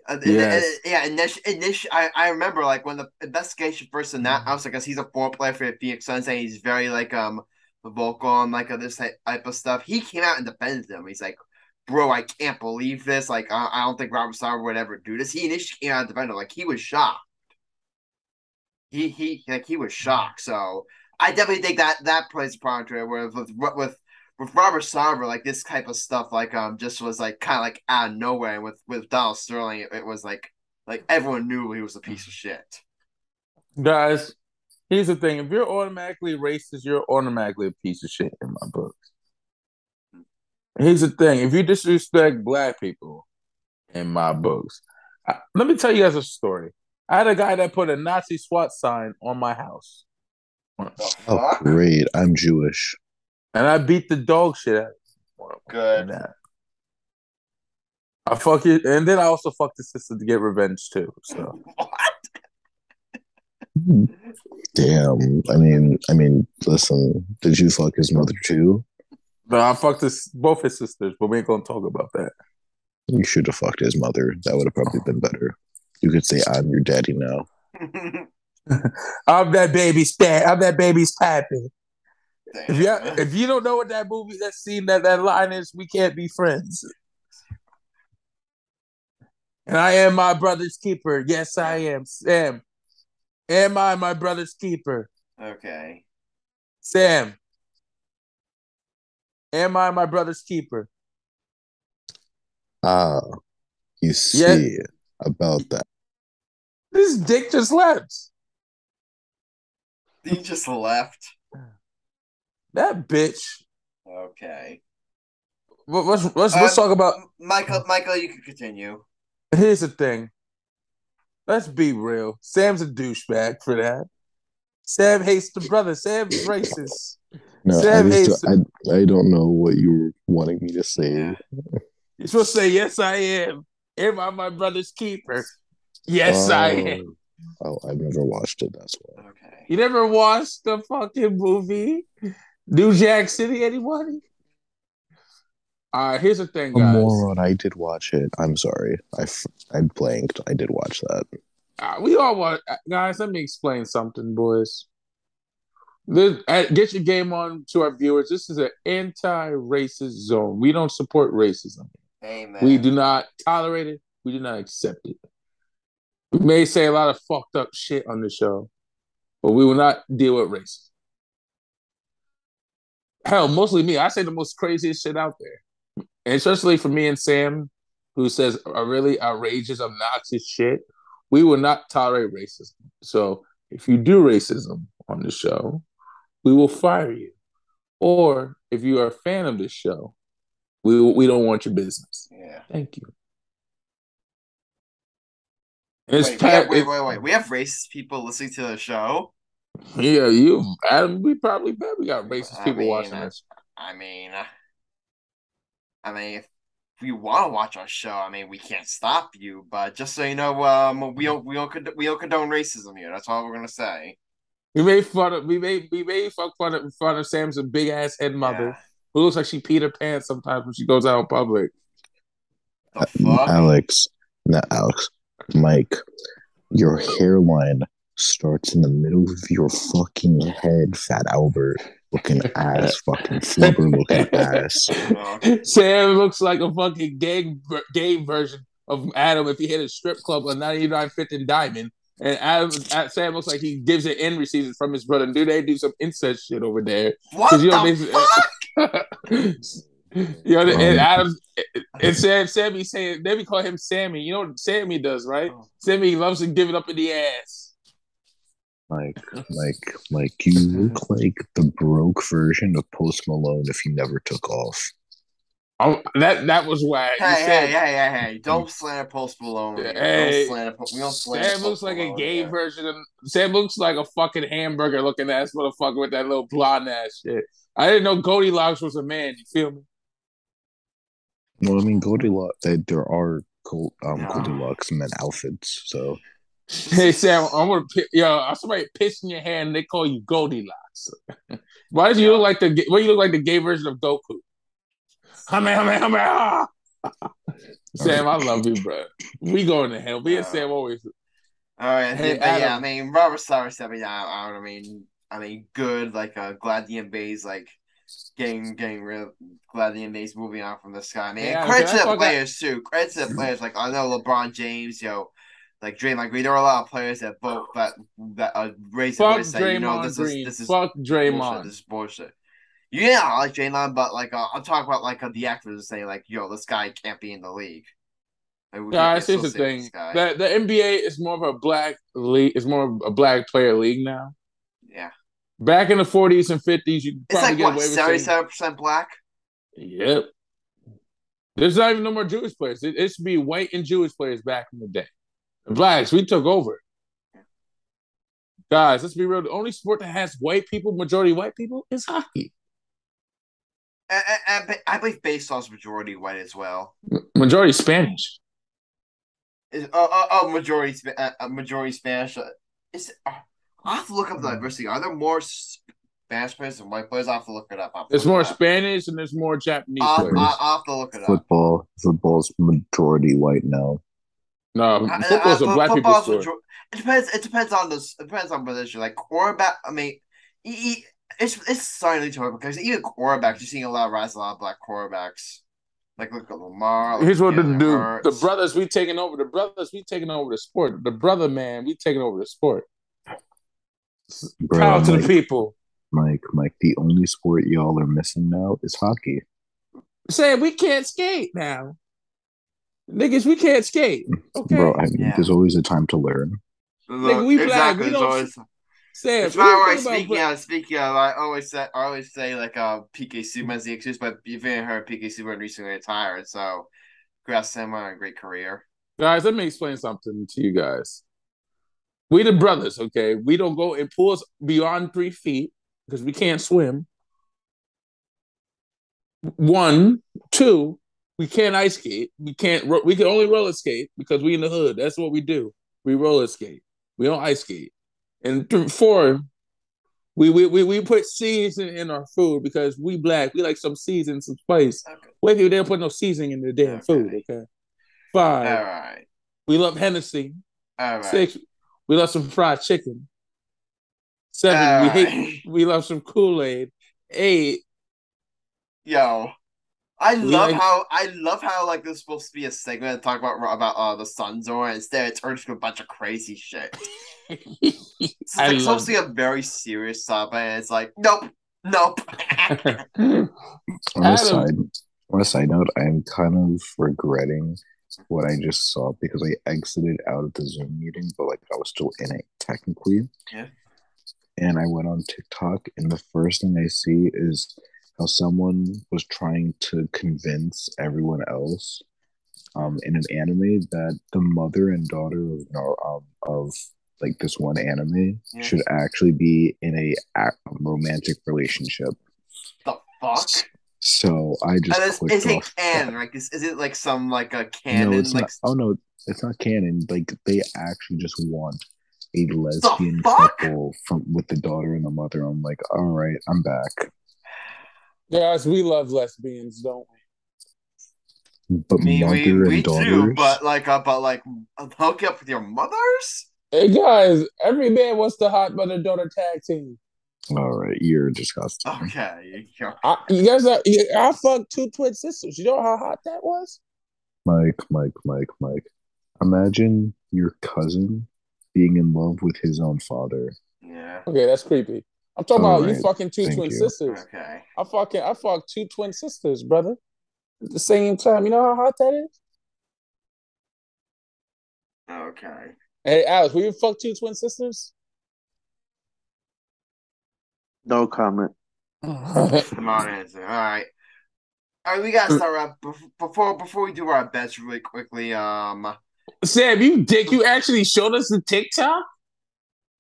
Speaker 2: Uh,
Speaker 1: Yes.
Speaker 2: yeah, initially, initi- I, I remember like when the investigation first announced, because he's a four player for the Phoenix Suns, and he's very like um vocal on like uh, this type of stuff. He came out and defended them. He's like, "Bro, I can't believe this. Like, I, I don't think Robert Sarver would ever do this." He initially came out and defended. him. Like, he was shocked. He he like he was shocked. So I definitely think that that plays a part to it. Where with with with Robert Sarver, like this type of stuff, like um, just was like kind of like out of nowhere. And with with Donald Sterling, it, it was like like everyone knew he was a piece of shit.
Speaker 1: Guys, here's the thing. If you're automatically racist, you're automatically a piece of shit in my book. Here's the thing. If you disrespect black people in my books, I, let me tell you guys a story. I had a guy that put a Nazi SWAT sign on my house.
Speaker 3: Oh, great. I'm Jewish.
Speaker 1: And I beat the dog shit out of him.
Speaker 2: Good.
Speaker 1: Yeah. I fuck it, and then I also fucked his sister to get revenge too. So
Speaker 3: Damn. I mean, I mean, listen, did you fuck his mother too?
Speaker 1: but I fucked his both his sisters, but we ain't gonna talk about that.
Speaker 3: You should have fucked his mother. That would have probably been better. You could say, I'm your daddy now.
Speaker 1: I'm that baby's dad. I'm that baby's pappy. If you if you don't know what that movie, that scene, that that line is, we can't be friends. And I am my brother's keeper. Yes, I am. Sam. Am I my brother's keeper?
Speaker 2: okay.
Speaker 1: Sam. Am I my brother's keeper?
Speaker 3: Ah, you see about that.
Speaker 1: This dick just left.
Speaker 2: He just left.
Speaker 1: That bitch.
Speaker 2: Okay.
Speaker 1: Let- Let's let's let's
Speaker 2: Um,
Speaker 1: talk about.
Speaker 2: Michael, Michael, you can continue.
Speaker 1: Here's the thing. Let's be real. Sam's a douchebag for that. Sam hates the brother. Sam's racist.
Speaker 3: No,
Speaker 1: Sam
Speaker 3: I, just,
Speaker 1: hates-
Speaker 3: I, I don't know what you were wanting me to say.
Speaker 1: You're supposed to say, yes, I am. Am I my brother's keeper? Yes, I am.
Speaker 3: Oh, I've never watched it. That's why.
Speaker 2: Okay.
Speaker 1: You never watched the fucking movie New Jack City? Anybody? All right, here's the thing,
Speaker 3: A
Speaker 1: guys.
Speaker 3: moron. I did watch it. I'm sorry. I f- I blanked. I did watch that.
Speaker 1: Uh, we all want guys. Let me explain something, boys. This, uh, get your game on to our viewers. This is an anti-racist zone. We don't support racism.
Speaker 2: Amen.
Speaker 1: We do not tolerate it. We do not accept it. We may say a lot of fucked up shit on the show, but we will not deal with racism. Hell, mostly me. I say the most craziest shit out there, and especially for me and Sam, who says a really outrageous, obnoxious shit. We will not tolerate racism. So if you do racism on the show, we will fire you. Or if you are a fan of this show, we we don't want your business.
Speaker 2: Yeah.
Speaker 1: Thank you. It's
Speaker 2: Wait,
Speaker 1: Pat,
Speaker 2: have, wait, wait, wait. We have racist people listening to the show.
Speaker 1: Yeah, you, Adam. We probably bet we got racist
Speaker 2: I
Speaker 1: people
Speaker 2: mean,
Speaker 1: watching this.
Speaker 2: I mean, uh, I mean, if you want to watch our show, I mean, we can't stop you. But just so you know, um, we don't, we don't, cond- we don't condone racism here. That's all we're gonna say.
Speaker 1: We made fun of we made we made fuck fun of fun of Sam's big ass head mother
Speaker 2: Yeah.
Speaker 1: who looks like she peed her pants sometimes when she goes out in public.
Speaker 2: The fuck?
Speaker 3: Alex, not Alex, Mike, your hairline starts in the middle of your fucking head, Fat Albert. Looking ass, fucking flubber looking ass.
Speaker 1: Sam looks like a fucking gay gay version of Adam if he hit a strip club on 99 Fifth and Diamond. And Adam, uh, Sam looks like he gives it in receipts from his brother. Do they do some incest shit over there?
Speaker 2: what
Speaker 1: 'Cause you
Speaker 2: the
Speaker 1: know, they-
Speaker 2: fuck?
Speaker 1: you know, and Adam and Sam, Sammy saying they be call him Sammy. You know what Sammy does, right?
Speaker 2: Oh.
Speaker 1: Sammy loves to give it up in the ass.
Speaker 3: Like, like, like, you look like the broke version of Post Malone if he never took off.
Speaker 1: Oh, that that was whack. You
Speaker 2: Hey,
Speaker 1: said-
Speaker 2: hey, hey, hey, hey! Don't slander Post Malone.
Speaker 1: Hey,
Speaker 2: don't slander. Po- We don't slander.
Speaker 1: Sam
Speaker 2: Post
Speaker 1: looks like a gay
Speaker 2: here.
Speaker 1: version of Sam looks like a fucking hamburger looking ass motherfucker with that little blonde ass shit. I didn't know Goldilocks was a man. You feel me?
Speaker 3: Well, I mean, Goldilocks, they, there are Gold, um,
Speaker 2: No.
Speaker 3: Goldilocks men outfits, so
Speaker 1: Hey Sam, I'm gonna pi- yo. Somebody piss in your hand. And They call you Goldilocks. Why did you look like the? Why you look like the gay version of Goku? Hame, hame, hame, ah! Sam, I love you, bro. We going to hell. Me and Sam always.
Speaker 2: All right,
Speaker 1: Hey,
Speaker 2: but yeah, I mean, Robert Starr said, yeah, I, I mean, I mean, good. Like, uh, glad the NBA's like getting getting real. Glad the NBA's moving on from the sky. I mean,
Speaker 1: Adam,
Speaker 2: credit to the
Speaker 1: fuck that-
Speaker 2: players too. Credit to the players. Like, I know LeBron James, yo, like Draymond Green. There are a lot of players that vote that that are their
Speaker 1: Fuck
Speaker 2: voice, say, you know, this
Speaker 1: Green.
Speaker 2: is this is
Speaker 1: Fuck
Speaker 2: bullshit.
Speaker 1: Draymond.
Speaker 2: This is bullshit. Yeah, I like Draymond, but like, uh, I'm talking about like uh, the actors saying like, yo, this guy can't be in the league. Like, we can't
Speaker 1: here's the thing: the the NBA is more of a black league. It's more of a black player league now.
Speaker 2: yeah,
Speaker 1: Back in the 40s and 50s, you
Speaker 2: it's
Speaker 1: probably
Speaker 2: like
Speaker 1: get
Speaker 2: what
Speaker 1: away with
Speaker 2: seventy
Speaker 1: saying,
Speaker 2: seven percent black.
Speaker 1: "Yep." There's not even no more Jewish players. It, it used to be white and Jewish players back in the day. The blacks, we took over. Guys, let's be real. The only sport that has white people, majority white people, is hockey.
Speaker 2: And, and, and I believe baseball's majority white as well.
Speaker 1: Majority Spanish.
Speaker 2: Is oh, oh, oh majority Spa- uh, uh, majority Spanish. Uh, is uh, I have to look up the diversity. Are there more Spanish players than white players? I have to look it up. I'll have to
Speaker 1: There's more
Speaker 2: up.
Speaker 1: Spanish and there's more Japanese
Speaker 2: I'll,
Speaker 1: players.
Speaker 2: I'll, I'll have to look it up.
Speaker 3: football, football's majority white now.
Speaker 1: No,
Speaker 2: I- I-
Speaker 1: football's a
Speaker 2: fo-
Speaker 1: black people's sport.
Speaker 2: major- It depends. It depends on this. It depends on position. Like quarterback. I mean, e- e- it's it's starting to because even quarterbacks, you're seeing a lot of rise, a lot of black quarterbacks. Like look at Lamar. look
Speaker 1: Here's what the
Speaker 2: Jalen
Speaker 1: do. The brothers we taking over. The brothers we taking over the sport. The brother man we taking over the sport.
Speaker 3: Bro,
Speaker 1: Proud to the people.
Speaker 3: Mike, Mike, the only sport y'all are missing now is hockey.
Speaker 1: Saying we can't skate now. Niggas, we can't skate. Okay.
Speaker 3: Bro, I mean,
Speaker 2: Yeah.
Speaker 3: there's always a time to learn.
Speaker 1: Nigga, we black, we don't-
Speaker 2: it's always-
Speaker 1: Sam,
Speaker 2: It's
Speaker 1: what do you
Speaker 2: not right. Speaking
Speaker 1: bra-
Speaker 2: of, speaking of, I always say, I always say like uh PK Subban as the excuse, but you've even heard PK Subban recently retired, so congrats to him on a great career.
Speaker 1: Guys, let me explain something to you guys. We the brothers, okay? We don't go in pools beyond three feet because we can't swim. One, two, we can't ice skate. We can't. ro- We can only roller skate because we in the hood. That's what we do. We roller skate. We don't ice skate. And th- four, we we we, we put seasoning in our food because we black. We like some season, some spice.
Speaker 2: Okay.
Speaker 1: White people don't put no seasoning in their damn
Speaker 2: Okay.
Speaker 1: food. Okay. Five,
Speaker 2: All right.
Speaker 1: we love Hennessy.
Speaker 2: All right.
Speaker 1: Six, we love some fried chicken. Seven,
Speaker 2: All
Speaker 1: we
Speaker 2: right.
Speaker 1: hate. We love some Kool Aid. Eight,
Speaker 2: Yo, I love
Speaker 1: like-
Speaker 2: how I love how like this is supposed to be a segment to talk about about uh the Suns or Instead, it turns into a bunch of crazy shit. It's
Speaker 1: I
Speaker 2: like supposed to be a very serious topic, and it's like, nope, nope.
Speaker 3: On a side, on a side note, I'm kind of regretting what I just saw because I exited out of the Zoom meeting, but like I was still in it technically.
Speaker 2: Yeah.
Speaker 3: And I went on TikTok, and the first thing I see is how someone was trying to convince everyone else, um, in an anime that the mother and daughter of um, of like this one anime
Speaker 2: Yeah.
Speaker 3: should actually be in a, a romantic relationship.
Speaker 2: the fuck?
Speaker 3: So I just
Speaker 2: is, is it canon? Like, is, is it like some like a canon?
Speaker 3: no, it's
Speaker 2: like,
Speaker 3: not. Oh no, it's not canon. Like they actually just want a lesbian couple from with the daughter and the mother. I'm like, all right, I'm back.
Speaker 1: Guys, we love lesbians, don't we?
Speaker 3: But
Speaker 2: I mean, we,
Speaker 3: and
Speaker 2: we
Speaker 3: daughters.
Speaker 2: do, but like, uh, but like, hook up with your mothers?
Speaker 1: Hey guys, every man wants the hot mother daughter tag team.
Speaker 3: all right, you're disgusting.
Speaker 2: Okay, you know.
Speaker 1: I, you guys, are, you- I fucked two twin sisters. You know how hot that was?
Speaker 3: Mike, Mike, Mike, Mike. Imagine your cousin being in love with his own father.
Speaker 2: yeah.
Speaker 1: Okay, that's creepy. I'm talking
Speaker 3: All
Speaker 1: about you fucking two
Speaker 3: thank
Speaker 1: twin
Speaker 3: you.
Speaker 1: sisters.
Speaker 2: Okay.
Speaker 1: I fucking I fucked two twin sisters, brother. At the same time, you know how hot that is?
Speaker 2: Okay.
Speaker 1: Hey, Alex, will you fuck two twin sisters?
Speaker 4: No comment.
Speaker 2: Come on, answer. All right. All right, we gotta start up before before we do our bets really quickly. Um,
Speaker 1: Sam, you dick, you actually showed us the TikTok?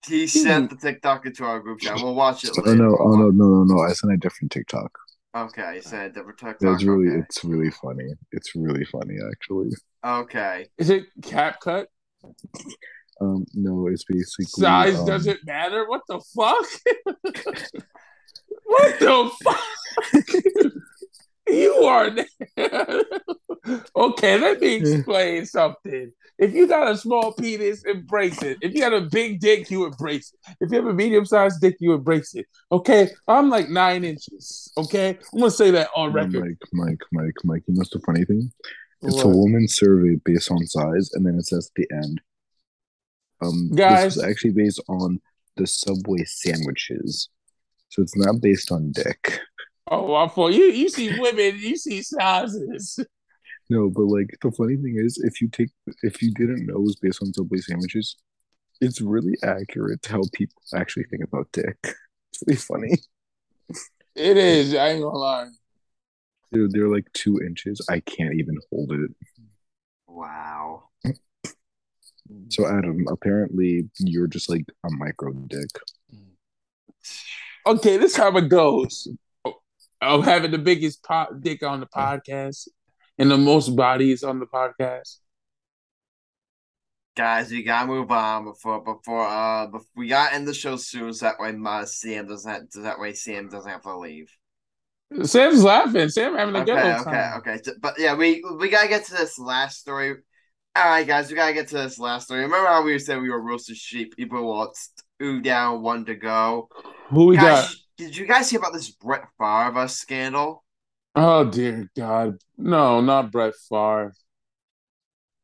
Speaker 2: He sent the TikTok into our group chat. We'll watch it.
Speaker 3: Oh no, oh no, no, no, no! I sent a different TikTok.
Speaker 2: Okay, he sent a different TikTok.
Speaker 3: That's really,
Speaker 2: okay.
Speaker 3: it's really funny. It's really funny, actually.
Speaker 2: okay.
Speaker 1: Is it cap cut?
Speaker 3: Um, no, it's basically
Speaker 1: Size
Speaker 3: um,
Speaker 1: doesn't matter? What the fuck? what the fuck? you are okay. Let me explain something. If you got a small penis, embrace it. If you got a big dick, you embrace it. If you have a medium sized dick, you embrace it. Okay, I'm like nine inches. Okay, I'm gonna say that on record.
Speaker 3: Mike, Mike, Mike, Mike. You know what's the funny thing? It's a
Speaker 1: What?
Speaker 3: woman's survey based on size, and then it says at the end. Um,
Speaker 1: Guys.
Speaker 3: this was actually based on the Subway sandwiches, so it's not based on dick.
Speaker 1: Oh, I thought you you see women, you see sizes.
Speaker 3: No, but like the funny thing is, if you take, if you didn't know it was based on Subway sandwiches, it's really accurate to how people actually think about dick. It's really funny.
Speaker 1: It is. I ain't gonna lie.
Speaker 3: They're they're like two inches. I can't even hold it.
Speaker 2: Wow.
Speaker 3: So Adam, apparently you're just like a micro dick.
Speaker 1: Okay, this how it goes. Of having the biggest pot dick on the podcast and the most bodies on the podcast.
Speaker 2: Guys, we gotta move on before before uh before, we gotta end the show soon so that way my Sam doesn't have, that way Sam doesn't have to leave.
Speaker 1: Sam's laughing. Sam having a
Speaker 2: Okay,
Speaker 1: good old
Speaker 2: okay,
Speaker 1: time.
Speaker 2: okay. So- But yeah, we we gotta get to this last story. All right, guys, we gotta get to this last story. Remember how we said we were roasted sheep? People lost two down, one to go.
Speaker 1: Who we got?
Speaker 2: Did you guys hear about this Brett Favre scandal?
Speaker 1: Oh dear God. No, not Brett Favre.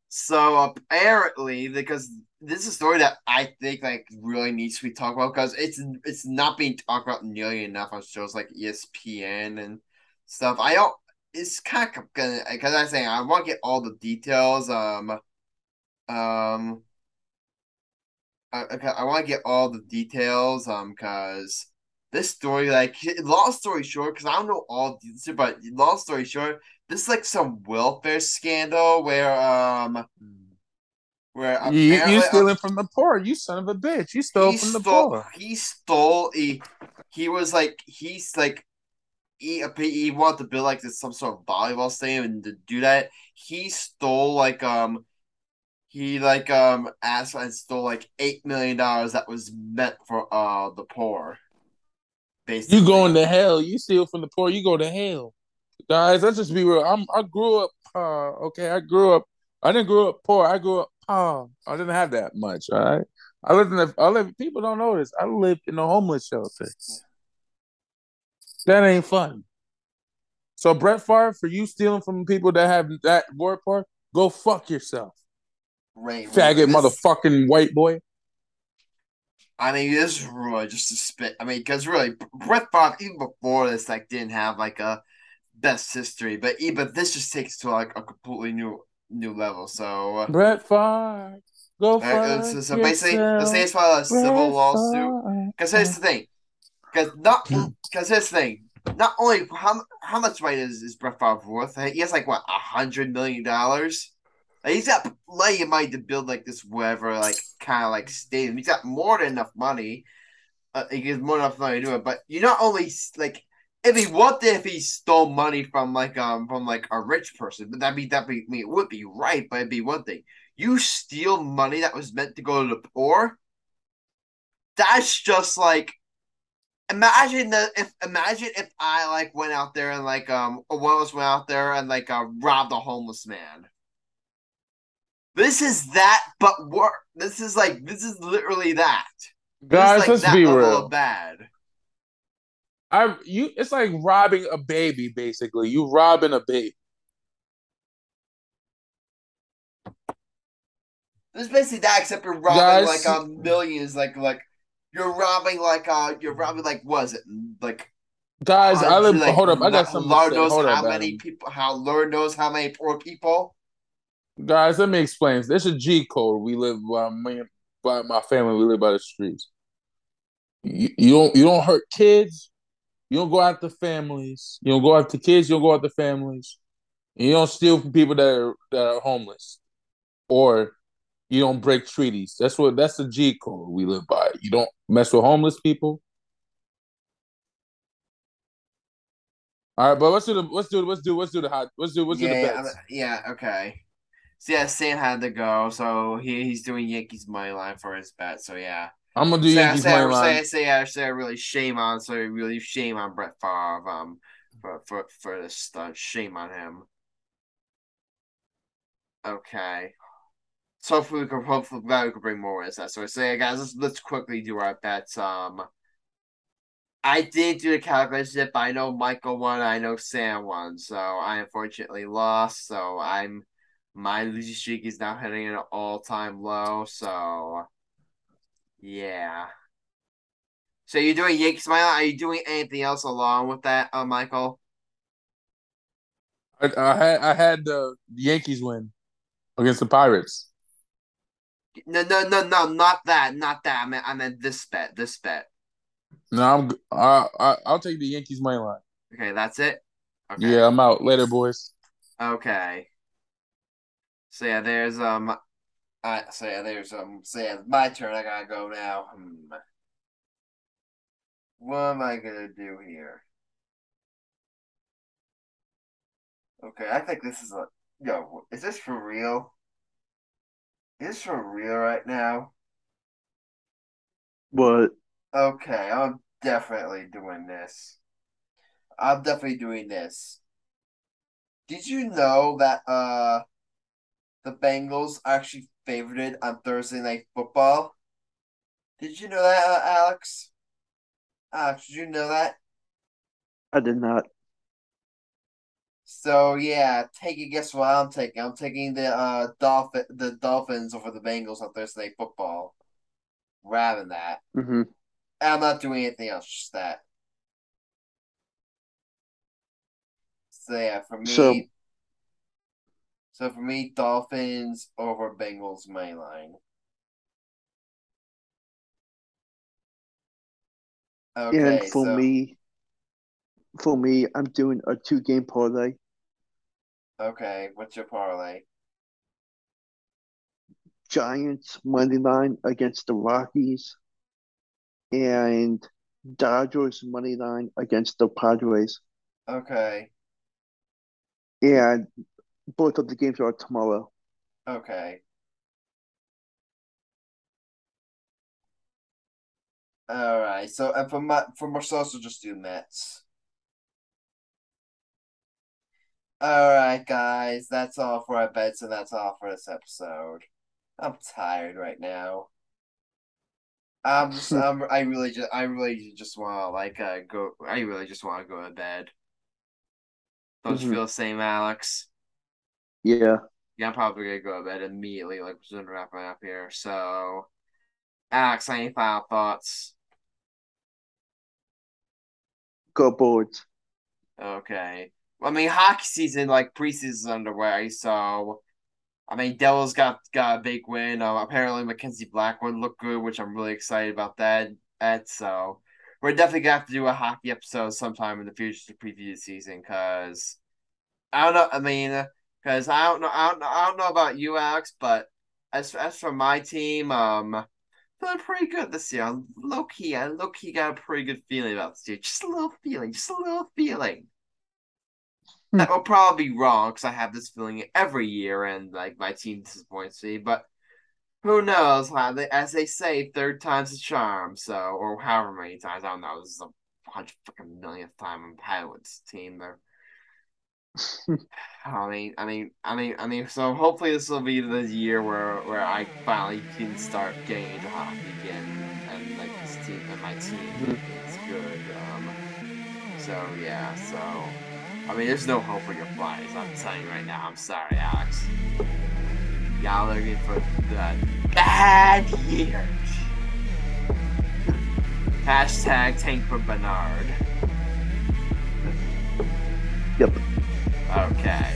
Speaker 2: So apparently, because this is a story that I think like really needs to be talked about because it's it's not being talked about nearly enough on shows like ESPN and stuff. I don't. It's kind of gonna because I'm saying I want to get all the details. Um, um, I I want to get all the details. Um, because this story, like, long story short, because I don't know all the details, but long story short, this is like some welfare scandal where um where
Speaker 1: You, you stealing from the poor, you son of a bitch. You stole from the
Speaker 2: stole
Speaker 1: poor.
Speaker 2: he stole he he was like he's like he, he wanted to build like this some sort of volleyball stadium, and to do that, he stole like um he like um asked and stole like eight million dollars that was meant for uh the poor.
Speaker 1: Basically. You going to hell? You steal from the poor, you go to hell, guys. Let's just be real. I'm I grew up uh okay. I grew up. I didn't grow up poor. I grew up uh I didn't have that much. All right. I lived in the. I live. People don't know this. I lived in a homeless shelter. That ain't fun. So Brett Favre, for you stealing from people that have that word part, go fuck yourself. Right, faggot, this, motherfucking white boy.
Speaker 2: I mean, this is really just a spit. I mean, because really, Brett Favre even before this, like, didn't have like a best history, but but this just takes to like a completely new new level. So uh,
Speaker 1: Brett Favre, go for uh,
Speaker 2: so, so basically, let's say it's a civil lawsuit. Because here's the thing, because not because here's the thing. Not only how how much money is, is Brett Favre worth? He has like what a hundred million dollars. He's got plenty of money to build like this whatever like kind of like stadium. He's got more than enough money. Uh, he gets more than enough money to do it. But you not only like if he what if he stole money from like um from like a rich person, but that'd be that be I mean, it would be right, but it'd be one thing. You steal money that was meant to go to the poor. That's just like imagine the if imagine if I like went out there and like um one of us went out there and like uh robbed a homeless man. This is that, but work. This is like this is literally that.
Speaker 1: Guys, like let's
Speaker 2: that
Speaker 1: be real.
Speaker 2: Bad.
Speaker 1: I you. It's like robbing a baby. Basically, you robbing a baby.
Speaker 2: It's basically that, except you're robbing Guys, like um millions, like like you're robbing like uh you're robbing like was it like
Speaker 1: guys I live like, hold up I got some
Speaker 2: Lord knows how many people how Lord knows how many poor people
Speaker 1: guys let me explain there's a G code we live by me by my family we live by the streets you, you don't you don't hurt kids you don't go after families you don't go after kids you don't go after families you don't steal from people that are that are homeless or you don't break treaties. That's what that's the G code we live by. You don't mess with homeless people. All right, but let's do the let's do let's do let's do the hot let's do let's
Speaker 2: yeah,
Speaker 1: do the
Speaker 2: bets. Yeah, okay. So yeah, Sam had to go, so he, he's doing Yankees money line for his bet. So yeah,
Speaker 1: I'm gonna do so, Yankees
Speaker 2: say,
Speaker 1: money line.
Speaker 2: Say, say, yeah, say, really shame on, so really shame on Brett Favre, um, for for for this stunt. Shame on him. Okay. So hopefully we can hopefully that we can bring more with that. So I say, guys, let's let's quickly do our bets. Um, I did do the calculation, but I know Michael won. I know Sam won. So I unfortunately lost. So I'm my losing streak is now hitting an all time low. So yeah. So you're doing Yankees Smile. Are you doing anything else along with that, uh, Michael?
Speaker 1: I, I had I had the Yankees win against the Pirates.
Speaker 2: No, no, no, no, not that, not that. I meant, I meant this bet, this bet.
Speaker 1: No, I'm. I, I I'll take the Yankees money line.
Speaker 2: Okay, that's it.
Speaker 1: Okay. Yeah, I'm out later, boys.
Speaker 2: Okay. So yeah, there's um, I so yeah, there's um, so yeah, my turn. I gotta go now. Hmm. What am I gonna do here? Okay, I think this is a yo. Is this for real? Is this for real right now?
Speaker 4: What?
Speaker 2: Okay, I'm definitely doing this. I'm definitely doing this. Did you know that uh the Bengals are actually favored on Thursday night football? Did you know that, uh, Alex? Alex, did you know that?
Speaker 4: I did not.
Speaker 2: So yeah, take a guess what I'm taking. I'm taking the uh Dolphin the Dolphins over the Bengals on Thursday Night Football. Rather than that.
Speaker 4: Mm-hmm.
Speaker 2: I'm not doing anything else, just that. So yeah, for me so, so for me, Dolphins over Bengals main line.
Speaker 4: Okay, and for so, me, for me, I'm doing a two game parlay.
Speaker 2: Okay, what's your parlay?
Speaker 4: Giants money line against the Rockies, and Dodgers money line against the Padres.
Speaker 2: Okay.
Speaker 4: And both of the games are tomorrow.
Speaker 2: Okay. All right. So, and for my for Marcel, so just do Mets. All right, guys. That's all for our bets, and that's all for this episode. I'm tired right now. I'm just, I'm, I really just, I really just want to like uh go. I really just want to go to bed. Don't you
Speaker 4: Mhm.
Speaker 2: feel the same, Alex?
Speaker 4: Yeah.
Speaker 2: Yeah, I'm probably gonna go to bed immediately, like we're just wrapping up here. So, Alex, any final thoughts?
Speaker 4: Go Birds.
Speaker 2: Okay. I mean, hockey season, like preseason's underway, so I mean, Devils got got a big win. Um, apparently, Mackenzie Blackwood looked good, which I'm really excited about that. At so we're definitely gonna have to do a hockey episode sometime in the future to preview the season, because I don't know. I mean, because I don't know. I don't know. I don't know about you, Alex, but as as for my team, um. Feeling pretty good this year. Low key, I low key got a pretty good feeling about this year. Just a little feeling, just a little feeling. That will probably be wrong because I have this feeling every year, and like my team disappoints me. But who knows? How they, as they say, third time's a charm. So, or however many times I don't know. This is a hundred fucking millionth time I'm with this team. They're I mean, I mean, I mean, I mean. So hopefully this will be the year where where I finally can start getting into hockey again, and like this team and my team is good. Um, so yeah, so I mean, there's no hope for your Flyers. I'm telling you right now. I'm sorry, Alex. Y'all are looking for the bad years. Hashtag tank for Bedard.
Speaker 4: Yep.
Speaker 2: Okay.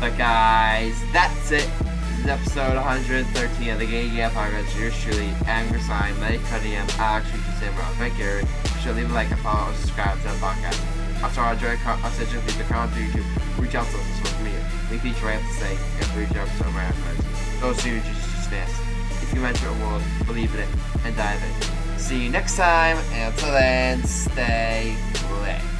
Speaker 2: But guys, that's it. This is episode 113 of the Game Game Podcast. Yours truly, Angry Sign, Mike Cunningham, Alex Richard Samrock. Thank you. To leave a like and follow or subscribe to the podcast. Also, I enjoy con- also just leave the comment to YouTube. Reach out to us on social media. We feature what I have to say reach out to our friends. Those who just dance. If you mention a world, believe in it and dive in. See you next time, and until then, stay lit.